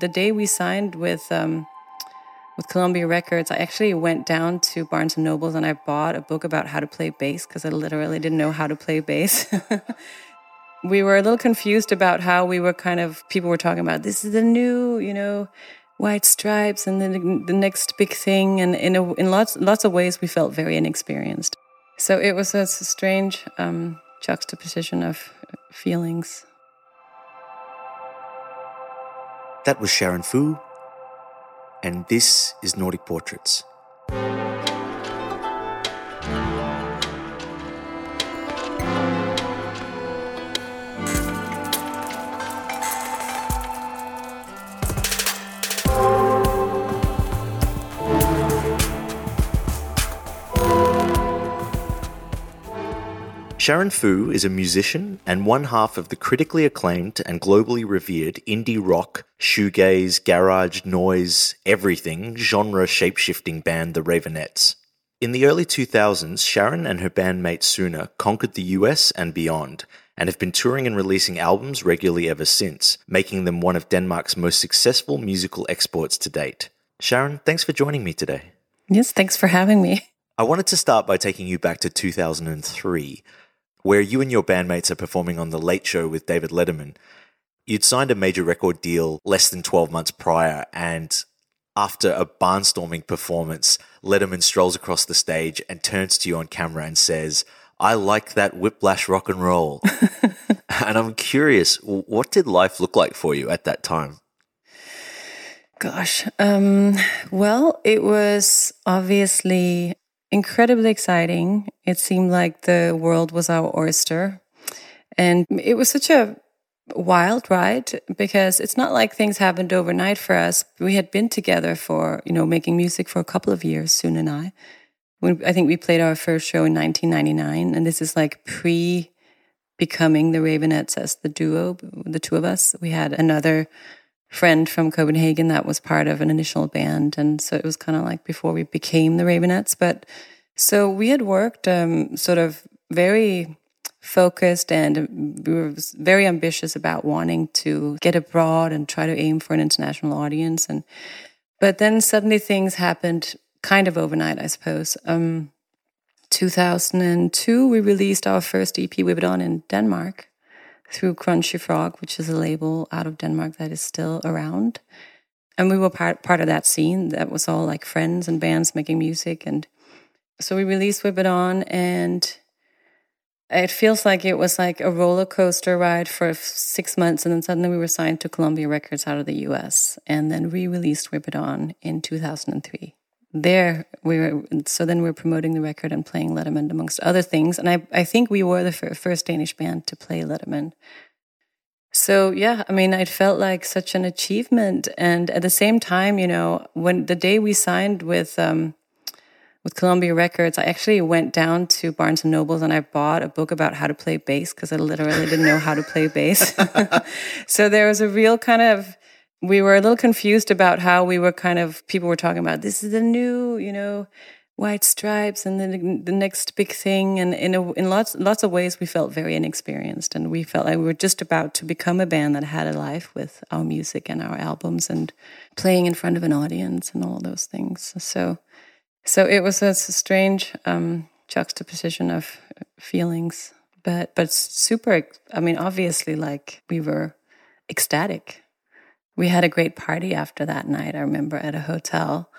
The day we signed with um, with Columbia Records, I actually went down to Barnes and Nobles and I bought a book about how to play bass because I literally didn't know how to play bass. we were a little confused about how we were kind of people were talking about this is the new, you know, white stripes and then the next big thing and in a, in lots lots of ways we felt very inexperienced. So it was a strange um, juxtaposition of feelings. That was Sharin Foo, and this is Nordic Portraits. Sharin Foo is a musician and one half of the critically acclaimed and globally revered indie rock, shoegaze, garage, noise, everything genre shapeshifting band The Raveonettes. In the early 2000s, Sharin and her bandmate Sune conquered the US and beyond, and have been touring and releasing albums regularly ever since, making them one of Denmark's most successful musical exports to date. Sharon, thanks for joining me today. Yes, thanks for having me. I wanted to start by taking you back to 2003 where you and your bandmates are performing on The Late Show with David Letterman. You'd signed a major record deal less than 12 months prior, and after a barnstorming performance, Letterman strolls across the stage and turns to you on camera and says, I like that whiplash rock and roll. and I'm curious, what did life look like for you at that time? Gosh, um, well, it was obviously incredibly exciting. It seemed like the world was our oyster. And it was such a wild ride because it's not like things happened overnight for us. We had been together for, you know, making music for a couple of years, Sune and I. When, I think we played our first show in 1999, and this is like pre becoming the Raveonettes as the duo, the two of us. We had another friend from Copenhagen that was part of an initial band. And so it was kind of like before we became the Raveonettes. But so we had worked um, sort of very focused and we were very ambitious about wanting to get abroad and try to aim for an international audience. And but then suddenly things happened kind of overnight, I suppose. Um, 2002, we released our first EP, Whip in Denmark through Crunchy Frog, which is a label out of Denmark that is still around. And we were part part of that scene that was all like friends and bands making music. And so we released Whip It On, and it feels like it was like a roller coaster ride for six months. And then suddenly we were signed to Columbia Records out of the US, and then re released Whip It On in 2003 there we were so then we were promoting the record and playing letterman amongst other things. And i, I think we were the first danish band to play letterman. So yeah i mean it felt like such an achievement. And at the same time you know when the day we signed with um, with columbia records i actually went down to barnes and nobles and i bought a book about how to play bass because i literally didn't know how to play bass. So there was a real kind of we were a little confused about how we were kind of people were talking about this is the new you know white stripes and then the next big thing. And in a, in lots lots of ways we felt very inexperienced and we felt like we were just about to become a band that had a life with our music and our albums and playing in front of an audience and all those things. So so it was a, strange um, juxtaposition of feelings but but super i mean obviously like we were ecstatic we had a great party after that night, I remember, at a hotel.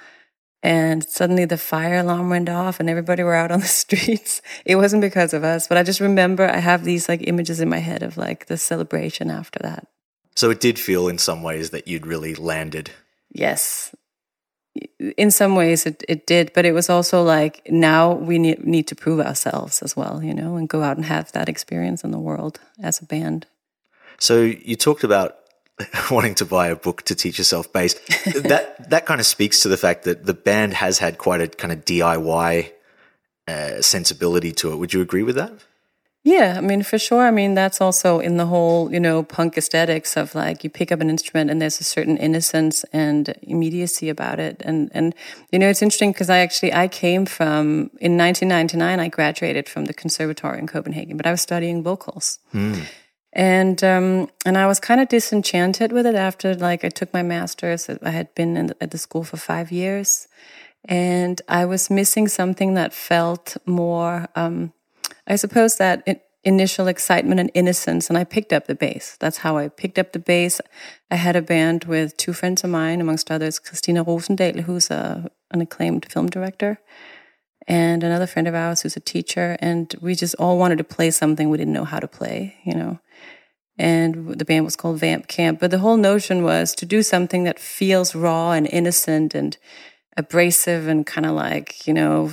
And suddenly the fire alarm went off and everybody were out on the streets. It wasn't because of us, but I just remember I have these like images in my head of like the celebration after that. So it did feel in some ways that you'd really landed. Yes. In some ways it, it did, but it was also like now we need, need to prove ourselves as well, you know, and go out and have that experience in the world as a band. So you talked about wanting to buy a book to teach yourself bass. that that kind of speaks to the fact that the band has had quite a kind of DIY uh, sensibility to it. Would you agree with that? Yeah, I mean, for sure. I mean, that's also in the whole, you know, punk aesthetics of like you pick up an instrument and there's a certain innocence and immediacy about it. And, and, you know, it's interesting because I actually, I came from, in 1999, I graduated from the conservatory in Copenhagen, but I was studying vocals. Mm. And um, and I was kind of disenchanted with it after like I took my master's. I had been in, at the school for five years, and I was missing something that felt more. Um, I suppose that it, initial excitement and innocence, and I picked up the bass. That's how I picked up the bass. I had a band with two friends of mine, amongst others, Christina Rosendahl, who's a, an acclaimed film director, and another friend of ours who's a teacher, and we just all wanted to play something we didn't know how to play, you know and the band was called Vamp Camp. But the whole notion was to do something that feels raw and innocent and abrasive and kind of like, you know,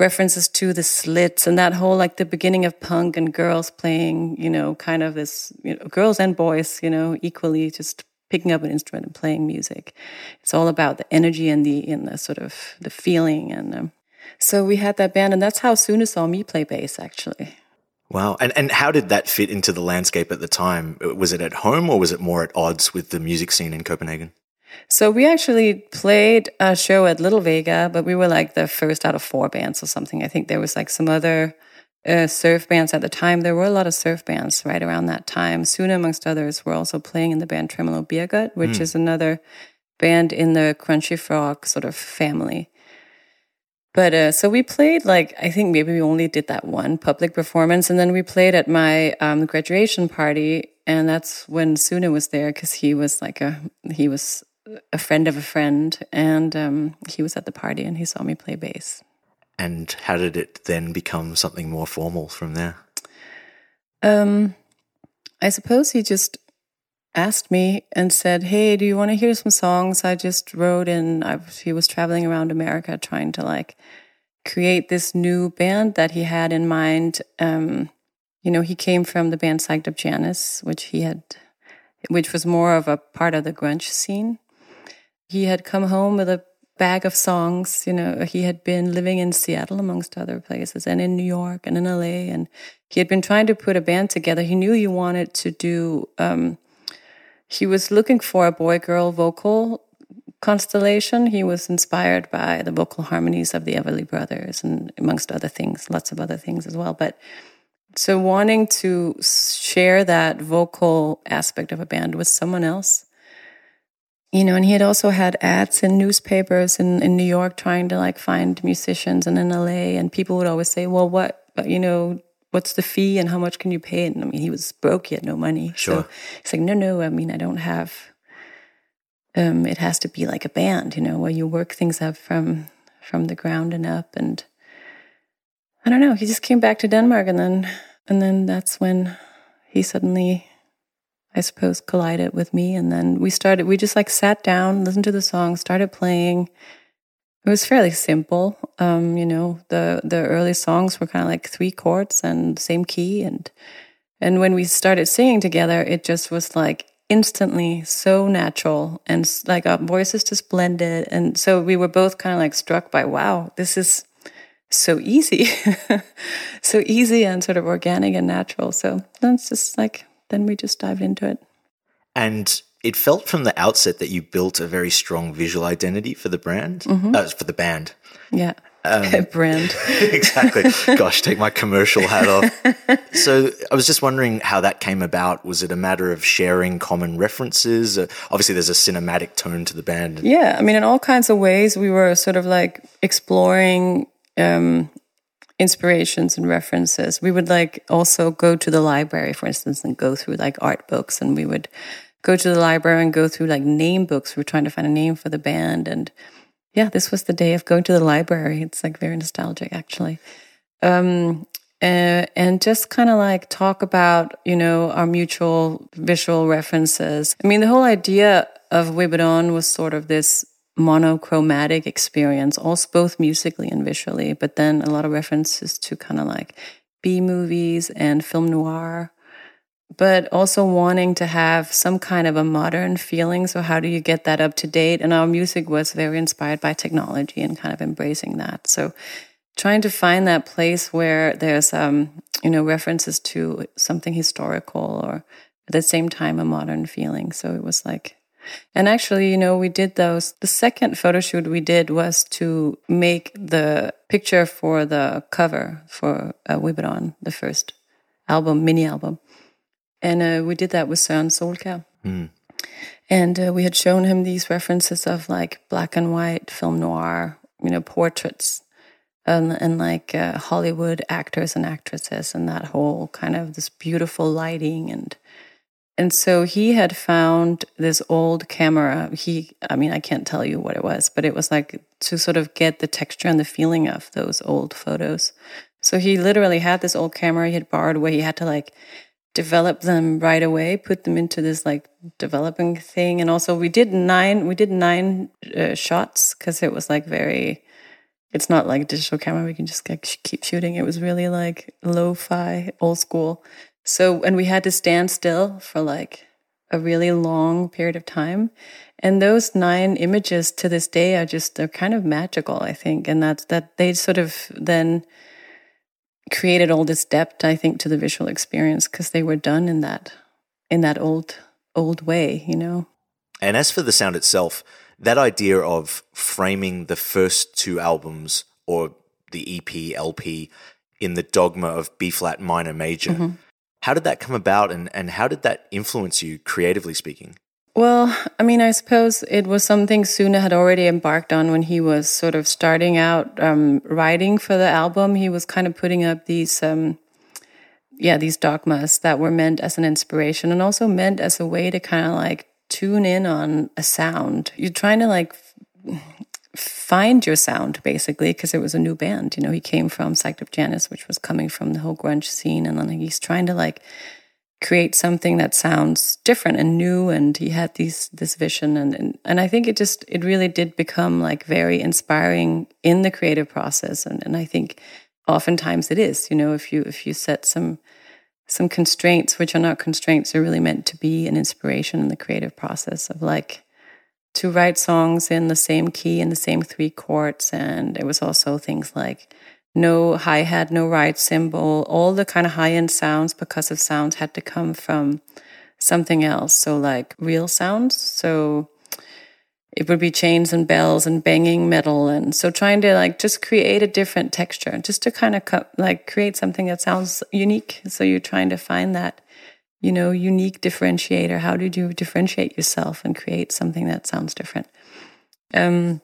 references to the slits and that whole like the beginning of punk and girls playing, you know, kind of this, you know, girls and boys, you know, equally just picking up an instrument and playing music. It's all about the energy and the, in the sort of the feeling. And um, so we had that band and that's how Sune saw me play bass actually. Wow. And and how did that fit into the landscape at the time? Was it at home or was it more at odds with the music scene in Copenhagen? So we actually played a show at Little Vega, but we were like the first out of four bands or something. I think there was like some other uh, surf bands at the time. There were a lot of surf bands right around that time. Sune, amongst others, were also playing in the band Tremolo Beergut, which mm. is another band in the Crunchy Frog sort of family. But uh, so we played like I think maybe we only did that one public performance, and then we played at my um, graduation party, and that's when Sune was there because he was like a he was a friend of a friend, and um, he was at the party and he saw me play bass. And how did it then become something more formal from there? Um, I suppose he just asked me and said, "Hey, do you want to hear some songs I just wrote?" And I, he was traveling around America trying to like create this new band that he had in mind. Um, you know, he came from the band Psyched Up Janus, which he had, which was more of a part of the grunge scene. He had come home with a bag of songs. You know, he had been living in Seattle, amongst other places, and in New York and in LA, and he had been trying to put a band together. He knew he wanted to do. Um, he was looking for a boy girl vocal constellation. He was inspired by the vocal harmonies of the Everly Brothers and amongst other things, lots of other things as well. But so wanting to share that vocal aspect of a band with someone else, you know, and he had also had ads in newspapers in, in New York trying to like find musicians and in LA. And people would always say, well, what, you know, what's the fee and how much can you pay? And I mean, he was broke, he had no money. Sure. So he's like, no, no, I mean, I don't have, um, it has to be like a band, you know, where you work things up from, from the ground and up. And I don't know, he just came back to Denmark and then, and then that's when he suddenly, I suppose, collided with me. And then we started, we just like sat down, listened to the song, started playing it was fairly simple. Um, you know, the the early songs were kind of like three chords and same key, and and when we started singing together, it just was like instantly so natural and like our voices just blended, and so we were both kind of like struck by, wow, this is so easy, so easy and sort of organic and natural. So that's just like then we just dived into it. And it felt from the outset that you built a very strong visual identity for the brand, mm-hmm. uh, for the band. Yeah. Um, brand. exactly. Gosh, take my commercial hat off. so I was just wondering how that came about. Was it a matter of sharing common references? Uh, obviously, there's a cinematic tone to the band. Yeah. I mean, in all kinds of ways, we were sort of like exploring um, inspirations and references. We would like also go to the library, for instance, and go through like art books, and we would go to the library and go through like name books. We are trying to find a name for the band. And yeah, this was the day of going to the library. It's like very nostalgic, actually. Um, uh, and just kind of like talk about, you know, our mutual visual references. I mean, the whole idea of Whip was sort of this monochromatic experience, also both musically and visually, but then a lot of references to kind of like B movies and film noir but also wanting to have some kind of a modern feeling. So, how do you get that up to date? And our music was very inspired by technology and kind of embracing that. So, trying to find that place where there's, um, you know, references to something historical or at the same time a modern feeling. So, it was like, and actually, you know, we did those. The second photo shoot we did was to make the picture for the cover for uh, Whip It On, the first album, mini album and uh, we did that with Søren Solkjær. And uh, we had shown him these references of like black and white film noir, you know, portraits, and, and like uh, Hollywood actors and actresses, and that whole kind of this beautiful lighting and and so he had found this old camera. He, I mean, I can't tell you what it was, but it was like to sort of get the texture and the feeling of those old photos. So he literally had this old camera he had borrowed where he had to like develop them right away, put them into this like developing thing. And also we did nine, we did nine uh, shots because it was like very, it's not like a digital camera. We can just like, keep shooting. It was really like lo-fi, old school. So, and we had to stand still for like a really long period of time. And those nine images to this day are just, they're kind of magical, I think. And that's that they sort of then created all this depth, I think, to the visual experience because they were done in that, in that old, old way, you know? And as for the sound itself, that idea of framing the first two albums or the EP, LP in the dogma of B flat minor major, mm-hmm. how did that come about and, and how did that influence you creatively speaking? Well, I mean, I suppose it was something Sune had already embarked on when he was sort of starting out um, writing for the album. He was kind of putting up these, um, yeah, these dogmas that were meant as an inspiration and also meant as a way to kind of like tune in on a sound. You're trying to like find your sound basically because it was a new band. You know, he came from Psyched Up Janus, which was coming from the whole grunge scene, and then he's trying to like create something that sounds different and new and he had these this vision and, and and I think it just it really did become like very inspiring in the creative process and, and I think oftentimes it is you know if you if you set some some constraints which are not constraints are really meant to be an inspiration in the creative process of like to write songs in the same key in the same three chords and it was also things like no hi hat, no ride cymbal. All the kind of high end sounds, percussive sounds, had to come from something else. So, like real sounds. So, it would be chains and bells and banging metal. And so, trying to like just create a different texture, just to kind of co- like create something that sounds unique. So, you're trying to find that, you know, unique differentiator. How did you differentiate yourself and create something that sounds different? Um,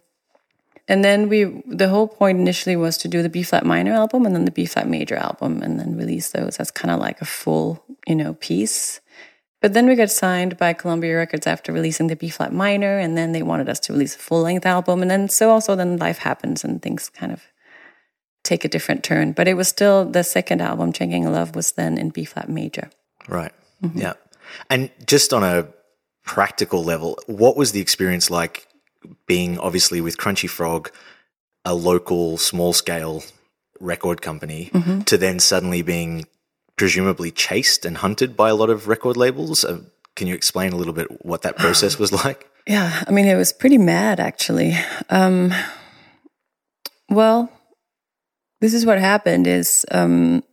and then we, the whole point initially was to do the B flat minor album and then the B flat major album and then release those as kind of like a full, you know, piece. But then we got signed by Columbia Records after releasing the B flat minor and then they wanted us to release a full length album. And then so also then life happens and things kind of take a different turn. But it was still the second album, Chain Gang of Love, was then in B flat major. Right. Mm-hmm. Yeah. And just on a practical level, what was the experience like being obviously with Crunchy Frog, a local small scale record company, mm-hmm. to then suddenly being presumably chased and hunted by a lot of record labels. Uh, can you explain a little bit what that process was like? Yeah, I mean, it was pretty mad actually. Um, well, this is what happened is um,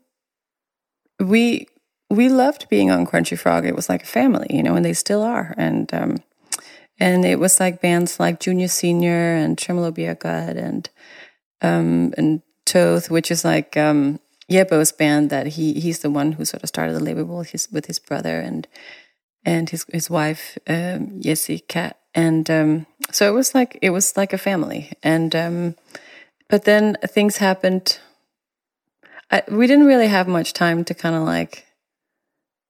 we we loved being on Crunchy Frog. It was like a family, you know, and they still are. And um, and it was like bands like Junior Senior and Tremolo Beergut and um, and Toth, which is like um, Jebo's band that he he's the one who sort of started the label with his with his brother and and his his wife um, and um, so it was like it was like a family. And um, but then things happened. I, we didn't really have much time to kind of like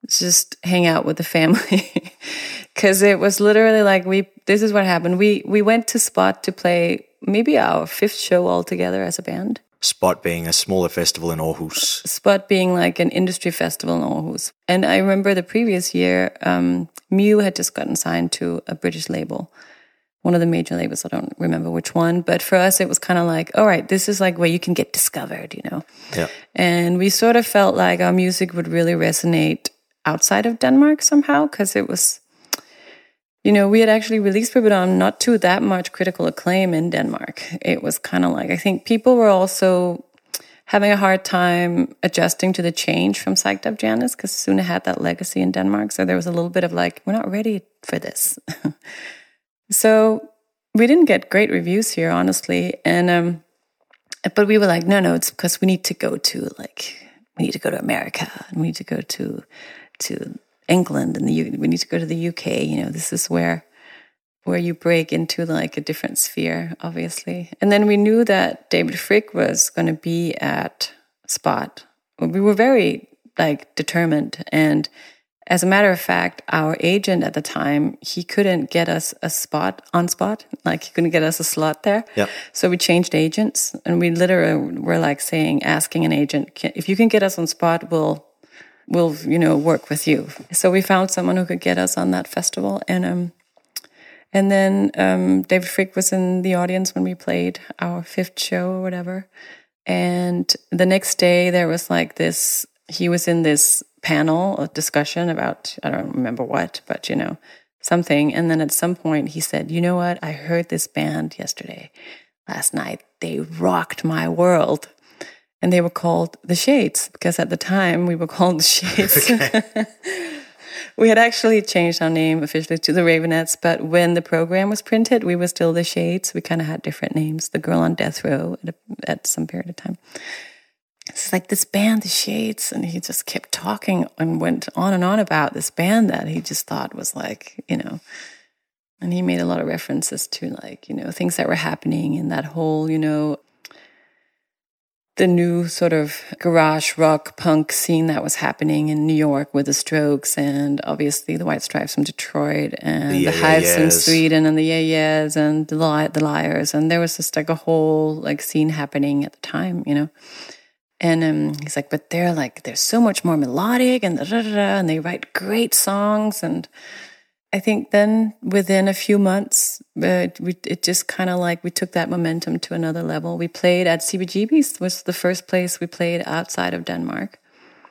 just hang out with the family because it was literally like we this is what happened. We we went to spot to play maybe our fifth show all together as a band. Spot being a smaller festival in aarhus. Spot being like an industry festival in aarhus. And i remember the previous year um, mew had just gotten signed to a british label one of the major labels. I don't remember which one but for us it was kind of like all right this is like where you can get discovered you know? Yeah. And we sort of felt like our music would really resonate outside of Denmark somehow because it was, you know, we had actually released Pribadon not to that much critical acclaim in Denmark. It was kind of like, I think people were also having a hard time adjusting to the change from Psyched Up Janus because Sune had that legacy in Denmark. So there was a little bit of like, we're not ready for this. so we didn't get great reviews here, honestly. And, um, but we were like, no, no, it's because we need to go to like, we need to go to America and we need to go to to England and the U- we need to go to the UK. You know, this is where where you break into like a different sphere, obviously. And then we knew that David Fricke was going to be at Spot. We were very like determined and as a matter of fact, our agent at the time, he couldn't get us a spot on spot. Like he couldn't get us a slot there. Yeah. So we changed agents and we literally were like saying, asking an agent, if you can get us on spot, we'll, we'll, you know, work with you. So we found someone who could get us on that festival. And, um, and then, um, David Fricke was in the audience when we played our fifth show or whatever. And the next day there was like this, he was in this panel, a discussion about, I don't remember what, but you know, something. And then at some point he said, You know what? I heard this band yesterday, last night. They rocked my world. And they were called the Shades because at the time we were called the Shades. we had actually changed our name officially to the Raveonettes, but when the program was printed, we were still the Shades. We kind of had different names. The Girl on Death Row at, a, at some period of time it's like this band, The Shades, and he just kept talking and went on and on about this band that he just thought was like, you know, and he made a lot of references to like, you know, things that were happening in that whole, you know, the new sort of garage rock punk scene that was happening in New York with the Strokes and obviously the White Stripes from Detroit and the, The Hives Yeah from. Sweden and the Yeah Yeahs and the, Li- the Liars. And there was just like a whole like scene happening at the time, you know. And um, he's like, but they're like, they're so much more melodic and da, da, da, and they write great songs. And I think then within a few months, uh, we, it just kind of like we took that momentum to another level. We played at CBGB's, was the first place we played outside of Denmark.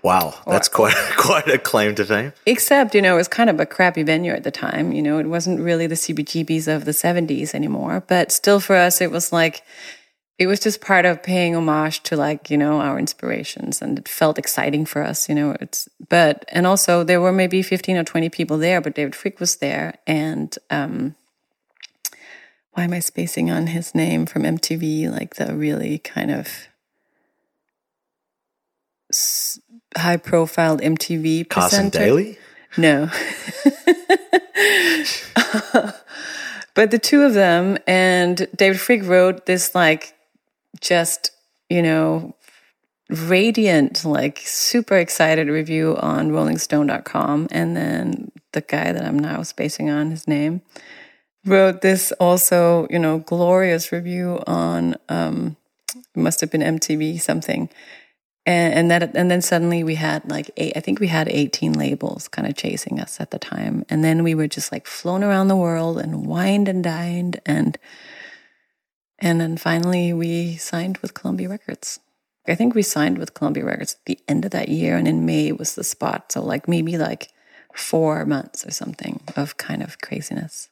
Wow, that's quite quite a claim to fame. Except, you know, it was kind of a crappy venue at the time. You know, it wasn't really the CBGBs of the 70s anymore. But still, for us, it was like, it was just part of paying homage to like, you know, our inspirations. And it felt exciting for us, you know. It's, but, and also there were maybe 15 or 20 people there, but David Fricke was there. And, um, why am I spacing on his name from MTV? Like the really kind of high profile MTV Carson presenter. Daly. No. but the two of them and David Fricke wrote this like just, you know, radiant, like super excited review on rollingstone.com. And then the guy that I'm now spacing on his name wrote this also, you know, glorious review on um it must have been MTV something and, and that and then suddenly we had like eight, I think we had 18 labels kind of chasing us at the time and then we were just like flown around the world and wined and dined and and then finally we signed with Columbia Records. I think we signed with Columbia Records at the end of that year and in May was the spot so like maybe like 4 months or something of kind of craziness.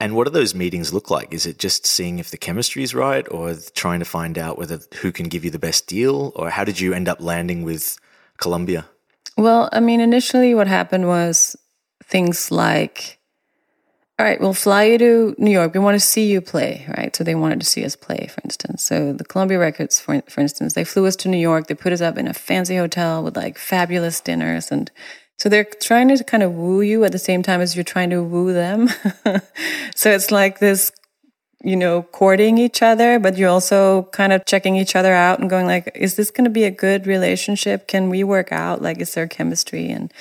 And what do those meetings look like? Is it just seeing if the chemistry is right, or trying to find out whether who can give you the best deal, or how did you end up landing with Columbia? Well, I mean, initially what happened was things like, all right, we'll fly you to New York. We want to see you play, right? So they wanted to see us play, for instance. So the Columbia Records, for, for instance, they flew us to New York. They put us up in a fancy hotel with like fabulous dinners. And so they're trying to kind of woo you at the same time as you're trying to woo them. so it's like this you know, courting each other, but you're also kind of checking each other out and going like, is this going to be a good relationship? Can we work out? Like, is there chemistry? And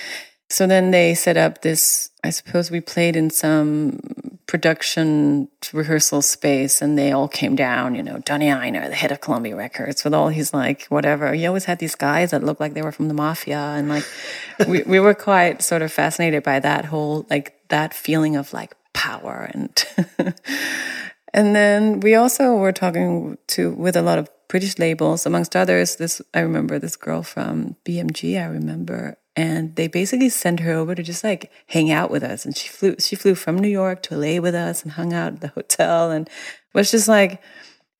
so then they set up this, I suppose we played in some production rehearsal space and they all came down, you know, Donny Ienner, the head of Columbia Records with all his like, whatever. He always had these guys that looked like they were from the mafia. And like, we, we were quite sort of fascinated by that whole, like that feeling of like power and, And then we also were talking to with a lot of British labels, amongst others. This I remember this girl from BMG. I remember, and they basically sent her over to just like hang out with us. And she flew she flew from New York to LA with us and hung out at the hotel and was just like.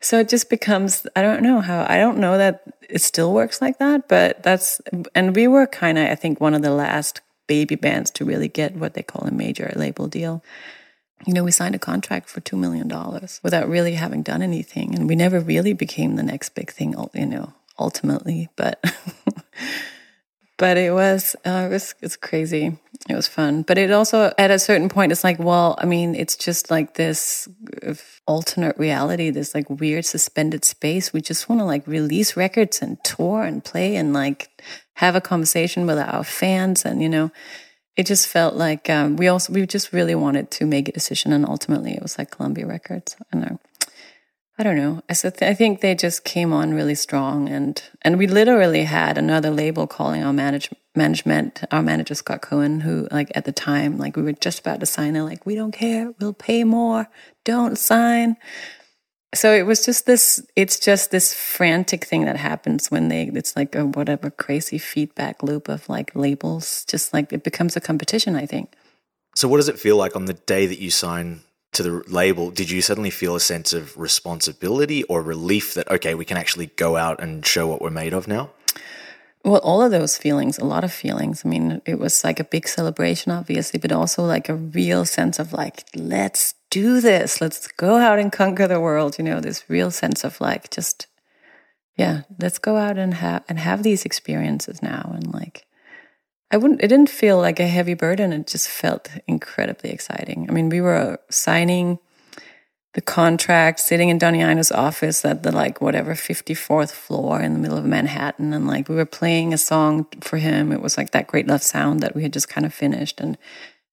So it just becomes I don't know how I don't know that it still works like that, but that's and we were kind of I think one of the last baby bands to really get what they call a major label deal you know, we signed a contract for $2 million without really having done anything. And we never really became the next big thing, you know, ultimately. But, but it was uh, it was it's crazy. It was fun, but it also at a certain point it's like, well, I mean, it's just like this alternate reality, this like weird suspended space. We just want to like release records and tour and play and like have a conversation with our fans, and you know, it just felt like um, we also we just really wanted to make a decision, and ultimately it was like Columbia Records. I know. I don't know. I, th- I think they just came on really strong, and and we literally had another label calling our manage- management, our manager Scott Cohen, who like at the time, like we were just about to sign. They're like, "We don't care. We'll pay more. Don't sign." So it was just this. It's just this frantic thing that happens when they. It's like a whatever crazy feedback loop of like labels. Just like it becomes a competition. I think. So what does it feel like on the day that you sign to the label, did you suddenly feel a sense of responsibility or relief that, okay, we can actually go out and show what we're made of now? Well, all of those feelings, a lot of feelings. I mean, it was like a big celebration, obviously, but also like a real sense of like, let's do this. Let's go out and conquer the world. You know, this real sense of like, just, yeah, let's go out and have, and have these experiences now. And like, I wouldn't, it didn't feel like a heavy burden. It just felt incredibly exciting. I mean, we were signing the contract, sitting in Donny Ienner's office at the like whatever 54th floor in the middle of Manhattan. And like we were playing a song for him. It was like that great love sound that we had just kind of finished. And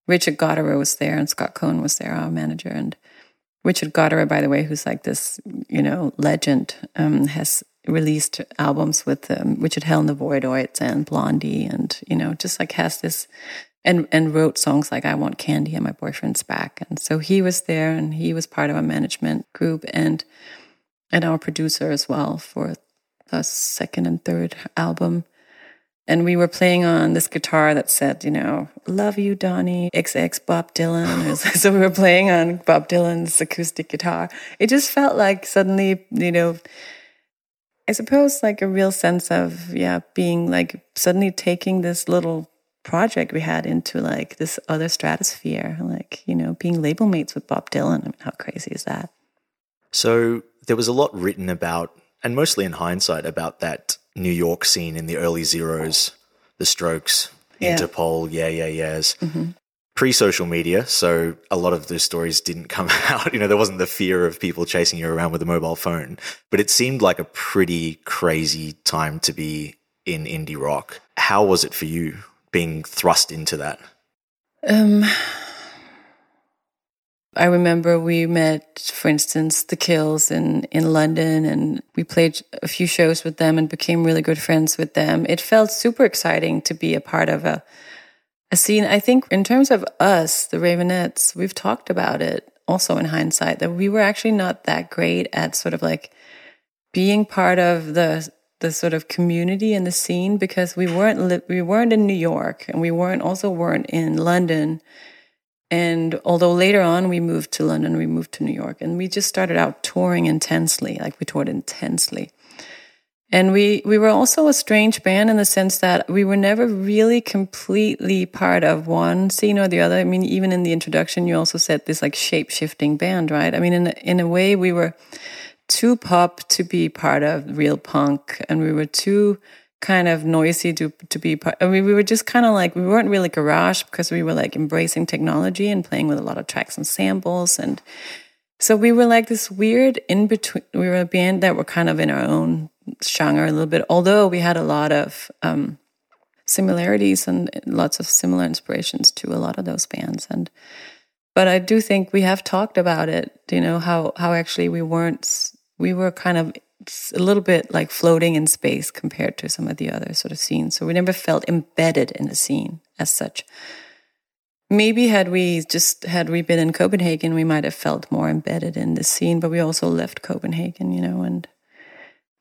Richard Gottehrer was there and Scott Cohen was there, our manager. And Richard Gottehrer, by the way, who's like this, you know, legend, um, has released albums with um, Richard Hell and the Voidoids and Blondie, and you know, just like has this, and and wrote songs like "I Want Candy" and "My Boyfriend's Back," and so he was there, and he was part of a management group, and and our producer as well for the second and third album. And we were playing on this guitar that said, you know, love you, Donny, XX Bob Dylan. so we were playing on Bob Dylan's acoustic guitar. It just felt like suddenly, you know, I suppose like a real sense of, yeah, being like suddenly taking this little project we had into like this other stratosphere, like, you know, being label mates with Bob Dylan. I mean, how crazy is that? So there was a lot written about, and mostly in hindsight, about that New York scene in the early zeros, the strokes, yeah. Interpol, yeah, yeah, yeahs. Mm-hmm pre social media, so a lot of those stories didn't come out. You know, there wasn't the fear of people chasing you around with a mobile phone, but it seemed like a pretty crazy time to be in indie rock. How was it for you being thrust into that? Um, I remember we met, for instance, the Kills in, in London, and we played a few shows with them and became really good friends with them. It felt super exciting to be a part of a a scene. I think in terms of us, the Raveonettes, we've talked about it also in hindsight that we were actually not that great at sort of like being part of the the sort of community and the scene because we weren't li- we weren't in New York and we weren't also weren't in London. And although later on we moved to London, we moved to New York, and we just started out touring intensely, like we toured intensely. And we, we were also a strange band in the sense that we were never really completely part of one scene or the other. I mean, even in the introduction, you also said this like shape shifting band, right? I mean, in, in a way, we were too pop to be part of real punk and we were too kind of noisy to, to be part. I mean, we were just kind of like, we weren't really garage because we were like embracing technology and playing with a lot of tracks and samples. And so we were like this weird in between, we were a band that were kind of in our own genre a little bit, although we had a lot of um, similarities and lots of similar inspirations to a lot of those bands. And but I do think we have talked about it. You know how how actually we weren't we were kind of a little bit like floating in space compared to some of the other sort of scenes. So we never felt embedded in a scene as such. Maybe had we just had we been in Copenhagen, we might have felt more embedded in the scene. But we also left Copenhagen, you know, and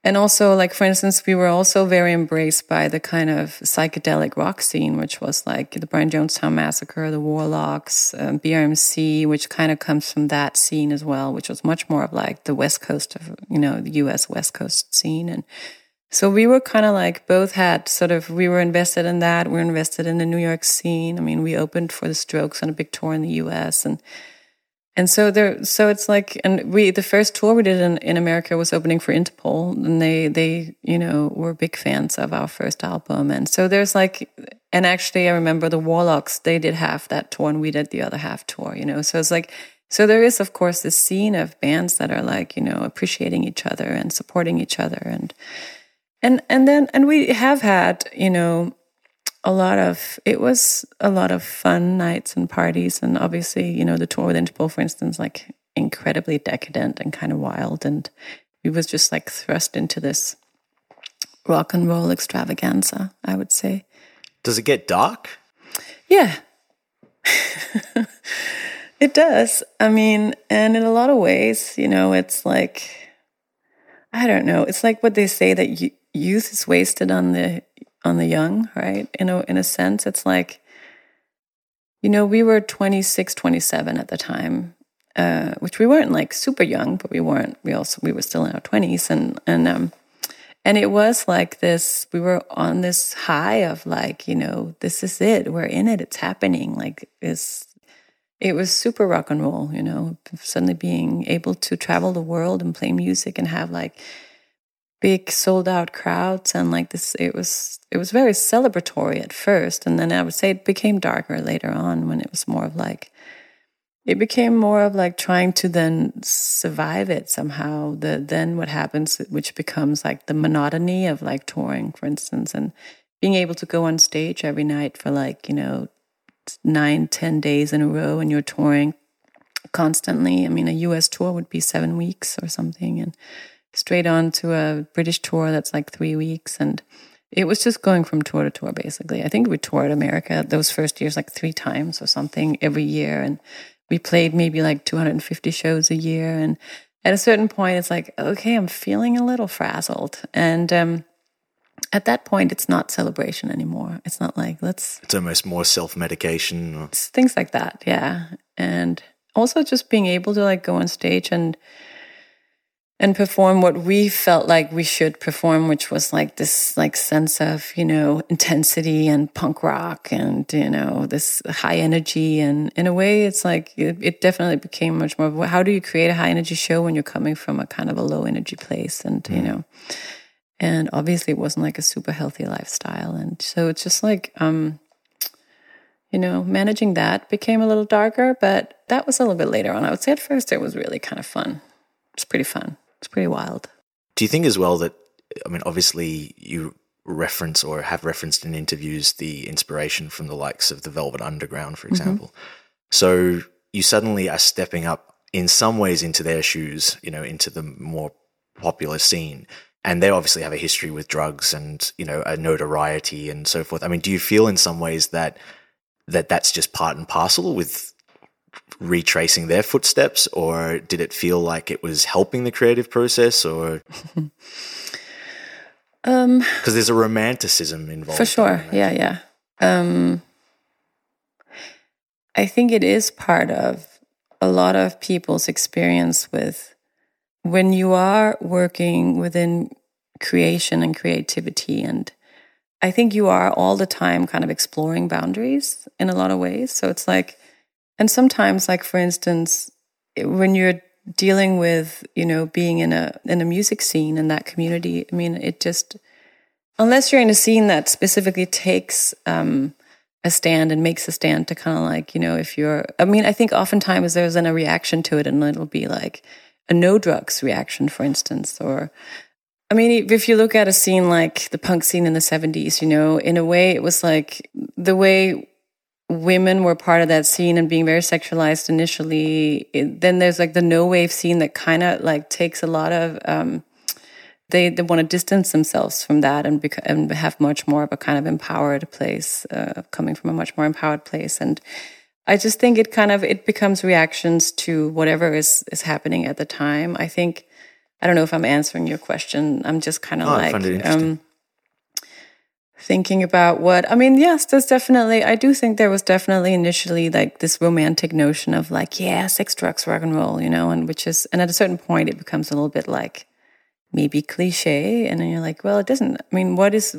and also, like, for instance, we were also very embraced by the kind of psychedelic rock scene, which was like the Brian Jonestown Massacre, the Warlocks, um, BRMC, which kind of comes from that scene as well, which was much more of like the West Coast of, you know, the US West Coast scene. And so we were kind of like both had sort of, we were invested in that. We were invested in the New York scene. I mean, we opened for the Strokes on a big tour in the US and, and so there, so it's like, and we the first tour we did in, in America was opening for Interpol, and they they you know were big fans of our first album, and so there's like, and actually I remember the Warlocks they did half that tour and we did the other half tour, you know, so it's like, so there is of course this scene of bands that are like you know appreciating each other and supporting each other, and and and then and we have had you know a lot of it was a lot of fun nights and parties. And obviously you know the tour with interpol for instance like incredibly decadent and kind of wild. And we was just like thrust into this rock and roll extravaganza i would say. Does it get dark? Yeah. It does. I mean and in a lot of ways you know it's like i don't know. It's like what they say that youth is wasted on the on the young, right? In a in a sense, it's like, you know, we were 26, 27 at the time, uh, which we weren't like super young, but we weren't. We also we were still in our twenties, and and um, and it was like this. We were on this high of like, you know, this is it. We're in it. It's happening. Like this. It was super rock and roll, you know. Suddenly being able to travel the world and play music and have like big sold out crowds and like this it was it was very celebratory at first and then i would say it became darker later on when it was more of like it became more of like trying to then survive it somehow. The then what happens which becomes like the monotony of like touring for instance and being able to go on stage every night for like you know nine ten days in a row and you're touring constantly. I mean a us tour would be seven weeks or something and straight on to a British tour that's like three weeks. And it was just going from tour to tour, basically. I think we toured America those first years like three times or something every year. And we played maybe like 250 shows a year. And at a certain point, it's like, okay, I'm feeling a little frazzled. And, um, at that point, it's not celebration anymore. It's not like, let's. It's almost more self medication. Or... Things like that, yeah. And also just being able to like go on stage and and perform what we felt like we should perform, which was like this like sense of, you know, intensity and punk rock and, you know, this high energy. And in a way, it's like it, it definitely became much more how do you create a high energy show when you're coming from a kind of a low energy place? And, mm. you know, and obviously it wasn't like a super healthy lifestyle. And so it's just like, um, you know, managing that became a little darker, but that was a little bit later on. I would say at first it was really kind of fun. It's pretty fun. It's pretty wild. Do you think as well that, I mean, obviously you reference or have referenced in interviews the inspiration from the likes of the Velvet Underground, for mm-hmm. example. Mm-hmm. So you suddenly are stepping up in some ways into their shoes, you know, into the more popular scene. And they obviously have a history with drugs and, you know, a notoriety and so forth. I mean, do you feel in some ways that that that's just part and parcel with retracing their footsteps, or did it feel like it was helping the creative process, or? um, because there's a romanticism involved. For sure, yeah, yeah. Um, I think it is part of a lot of people's experience with when you are working within creation and creativity and I think you are all the time kind of exploring boundaries in a lot of ways. So it's like and sometimes, like for instance, when you're dealing with, you know, being in a in a music scene in that community, I mean, it just unless you're in a scene that specifically takes um, a stand and makes a stand to kind of like, you know, if you're, I mean, I think oftentimes there's then a reaction to it, and it'll be like a no drugs reaction, for instance, or I mean, if you look at a scene like the punk scene in the 70s, you know, in a way it was like the way women were part of that scene and being very sexualized initially it, then there's like the no wave scene that kind of like takes a lot of um, they, they want to distance themselves from that and, bec- and have much more of a kind of empowered place uh, coming from a much more empowered place. And i just think it kind of it becomes reactions to whatever is is happening at the time. I think i don't know if i'm answering your question. I'm just kind of oh, like um, thinking about what I mean, yes, there's definitely I do think there was definitely initially like this romantic notion of like, yeah, sex, drugs, rock and roll, you know, and which is and at a certain point it becomes a little bit like maybe cliche and then you're like, well, it doesn't I mean, what is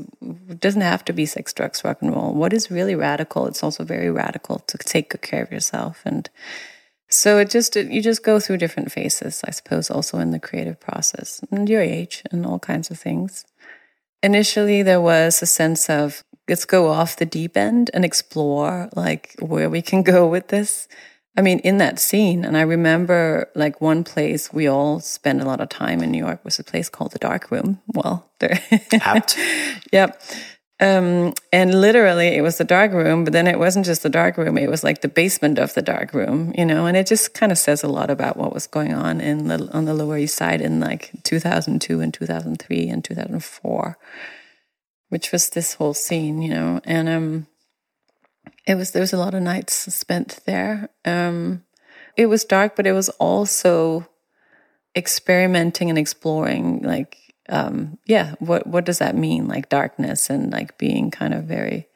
it doesn't have to be sex, drugs, rock and roll. What is really radical? It's also very radical to take good care of yourself and So it just it, you just go through different phases, I suppose, also in the creative process and your age and all kinds of things. Initially, there was a sense of let's go off the deep end and explore like where we can go with this. I mean, in that scene, and I remember like one place we all spent a lot of time in New York was a place called the Dark Room. Well, there. Apt. yep. Um, and literally, it was the dark room, but then it wasn't just the dark room; it was like the basement of the dark room, you know. And it just kind of says a lot about what was going on in the on the Lower East Side in like 2002 and 2003 and 2004, which was this whole scene, you know. And um, it was there was a lot of nights spent there. Um, it was dark, but it was also experimenting and exploring, like um, yeah, what what does that mean? Like darkness and like being kind of very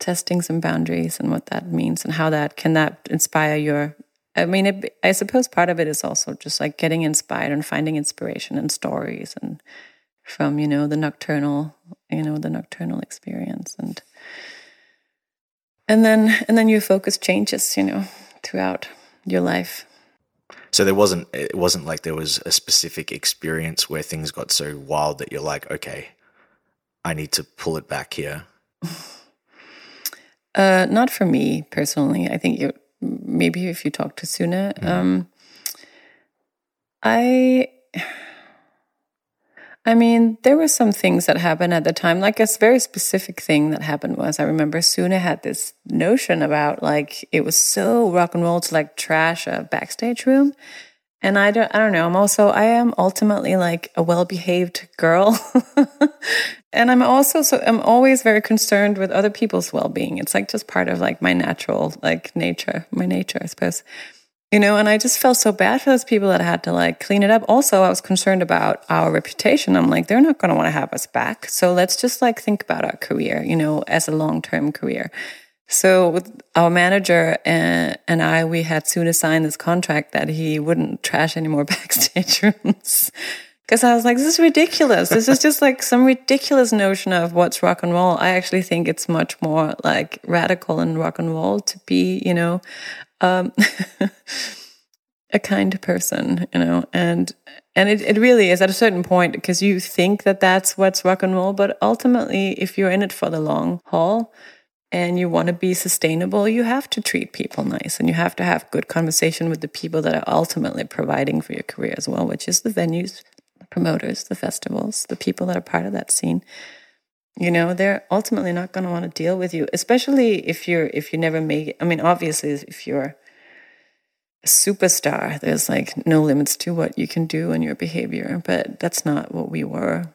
testing some boundaries and what that means and how that can that inspire your. I mean, it, I suppose part of it is also just like getting inspired and finding inspiration in stories and from you know the nocturnal, you know the nocturnal experience and and then and then your focus changes, you know, throughout your life. So there wasn't it wasn't like there was a specific experience where things got so wild that you're like, okay, I need to pull it back here. Uh, not for me personally. I think you maybe if you talk to Sune, mm. um, I I mean, there were some things that happened at the time. Like a very specific thing that happened was I remember Sune had this notion about like it was so rock and roll to like trash a backstage room. And I don't I don't know. I'm also I am ultimately like a well-behaved girl. and I'm also so I'm always very concerned with other people's well-being. It's like just part of like my natural like nature, my nature, I suppose you know and i just felt so bad for those people that had to like clean it up. Also i was concerned about our reputation. I'm like they're not going to want to have us back. So let's just like think about our career you know as a long-term career. So with our manager and, and i we had Sune signed this contract that he wouldn't trash any more backstage rooms. Because I was like, this is ridiculous. This is just like some ridiculous notion of what's rock and roll. I actually think it's much more like radical in rock and roll to be, you know, um, a kind person, you know, and and it, it really is at a certain point because you think that that's what's rock and roll, but ultimately, if you're in it for the long haul and you want to be sustainable, you have to treat people nice and you have to have good conversation with the people that are ultimately providing for your career as well, which is the venues, the promoters, the festivals, the people that are part of that scene you know they're ultimately not going to want to deal with you especially if you're if you never make it i mean obviously if you're a superstar there's like no limits to what you can do and your behavior but that's not what we were.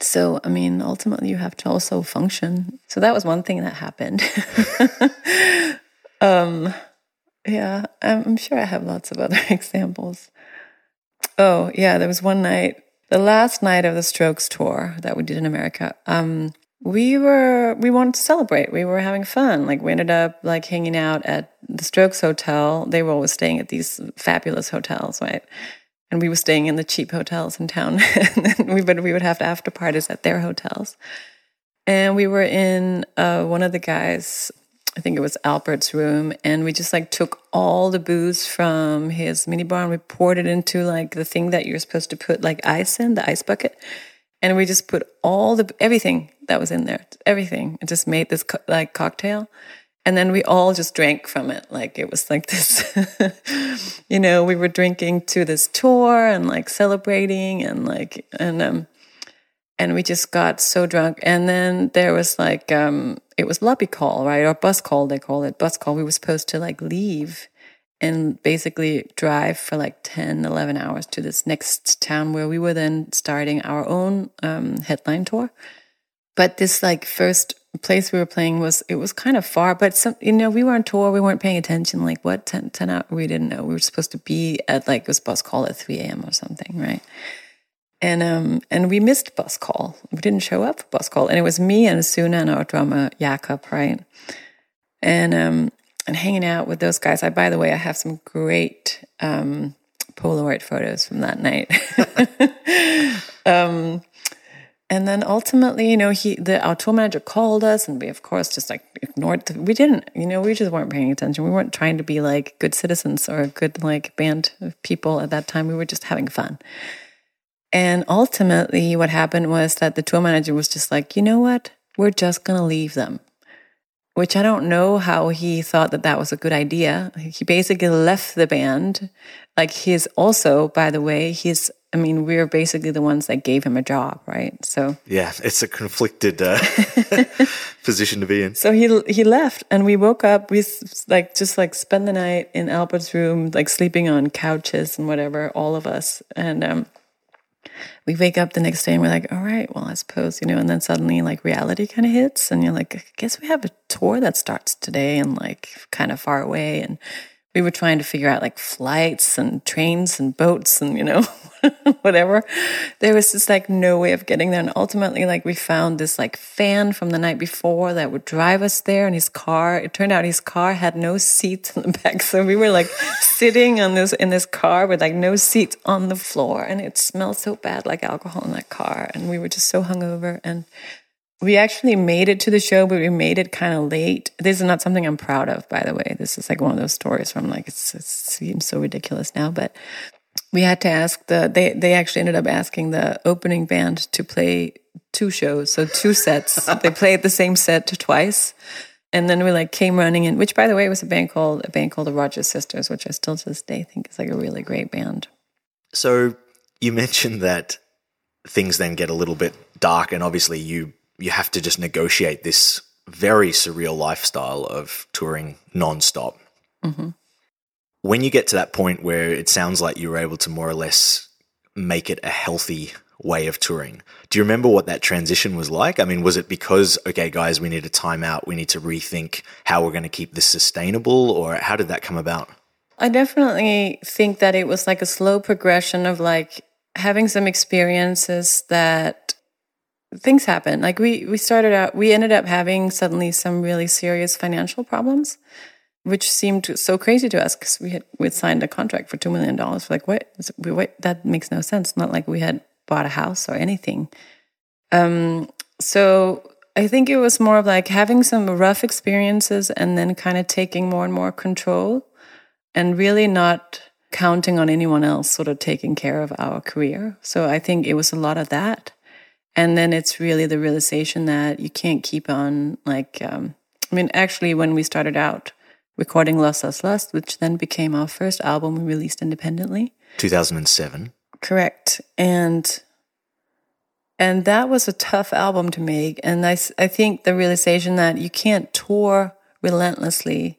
So i mean ultimately you have to also function. So that was one thing that happened. Um yeah I'm, I'm sure i have lots of other examples. Oh yeah there was one night the last night of the Strokes tour that we did in America, um, we were we wanted to celebrate. We were having fun. Like we ended up like hanging out at the Strokes hotel. They were always staying at these fabulous hotels, right? And we were staying in the cheap hotels in town. and we would we would have after parties at their hotels. And we were in uh, one of the guys' I think it was Albert's room, and we just like took all the booze from his minibar and we poured it into like the thing that you're supposed to put like ice in, the ice bucket, and we just put all the everything that was in there, everything, and just made this co- like cocktail, and then we all just drank from it, like it was like this, you know, we were drinking to this tour and like celebrating and like and um and we just got so drunk. And then there was like, um, it was lobby call, right? Or bus call, they call it bus call. We were supposed to like leave and basically drive for like 10, 11 hours to this next town where we were then starting our own um, headline tour. But this like first place we were playing was, it was kind of far, but some, you know, we were on tour. We weren't paying attention. Like what, 10, 10 hours? We didn't know. We were supposed to be at like, this bus call at 3 a.m. or something, right? And um and we missed bus call. We didn't show up for bus call, and it was me and Sune and our drummer Jakob, right? And um and hanging out with those guys. I by the way, I have some great um Polaroid photos from that night. um and then ultimately, you know, he the our tour manager called us, and we of course just like ignored. The, we didn't, you know, we just weren't paying attention. We weren't trying to be like good citizens or a good like band of people at that time. We were just having fun. And ultimately, what happened was that the tour manager was just like, you know what, we're just gonna leave them. Which I don't know how he thought that that was a good idea. He basically left the band. Like he's also, by the way, he's I mean, we are basically the ones that gave him a job, right? So yeah, it's a conflicted uh, position to be in. So he he left, and we woke up. We like just like spend the night in Albert's room, like sleeping on couches and whatever, all of us. And um, we wake up the next day and we're like, all right, well, I suppose you know. And then suddenly, like reality kind of hits, and you're like, I guess we have a tour that starts today and like kind of far away, and we were trying to figure out like flights and trains and boats and you know whatever. There was just like no way of getting there. And ultimately like we found this like fan from the night before that would drive us there in his car. It turned out his car had no seats in the back. So we were like sitting on this in this car with like no seats on the floor. And it smelled so bad like alcohol in that car. And we were just so hungover. And we actually made it to the show, but we made it kind of late. This is not something I'm proud of, by the way. This is like one of those stories where I'm like, it seems so ridiculous now, but we had to ask the, they, they actually ended up asking the opening band to play two shows. So two sets. they played the same set twice. And then we like came running in, which by the way was a band called, a band called the Rogers Sisters, which I still to this day think is like a really great band. So you mentioned that things then get a little bit dark and obviously you you have to just negotiate this very surreal lifestyle of touring nonstop. Mm-hmm. When you get to that point where it sounds like you were able to more or less make it a healthy way of touring, do you remember what that transition was like? I mean, was it because, okay, guys, we need a timeout, we need to rethink how we're going to keep this sustainable, or how did that come about? I definitely think that it was like a slow progression of like having some experiences that things happen. Like we we started out, we ended up having suddenly some really serious financial problems, which seemed so crazy to us because we had we signed a contract for two million dollars. Like what? We wait, that makes no sense. Not like we had bought a house or anything. Um, so I think it was more of like having some rough experiences and then kind of taking more and more control, and really not counting on anyone else sort of taking care of our career. So I think it was a lot of that and then it's really the realization that you can't keep on like um, i mean actually when we started out recording Lust Lust Lust which then became our first album we released independently. 2007 correct. And and that was a tough album to make. And i, I think the realization that you can't tour relentlessly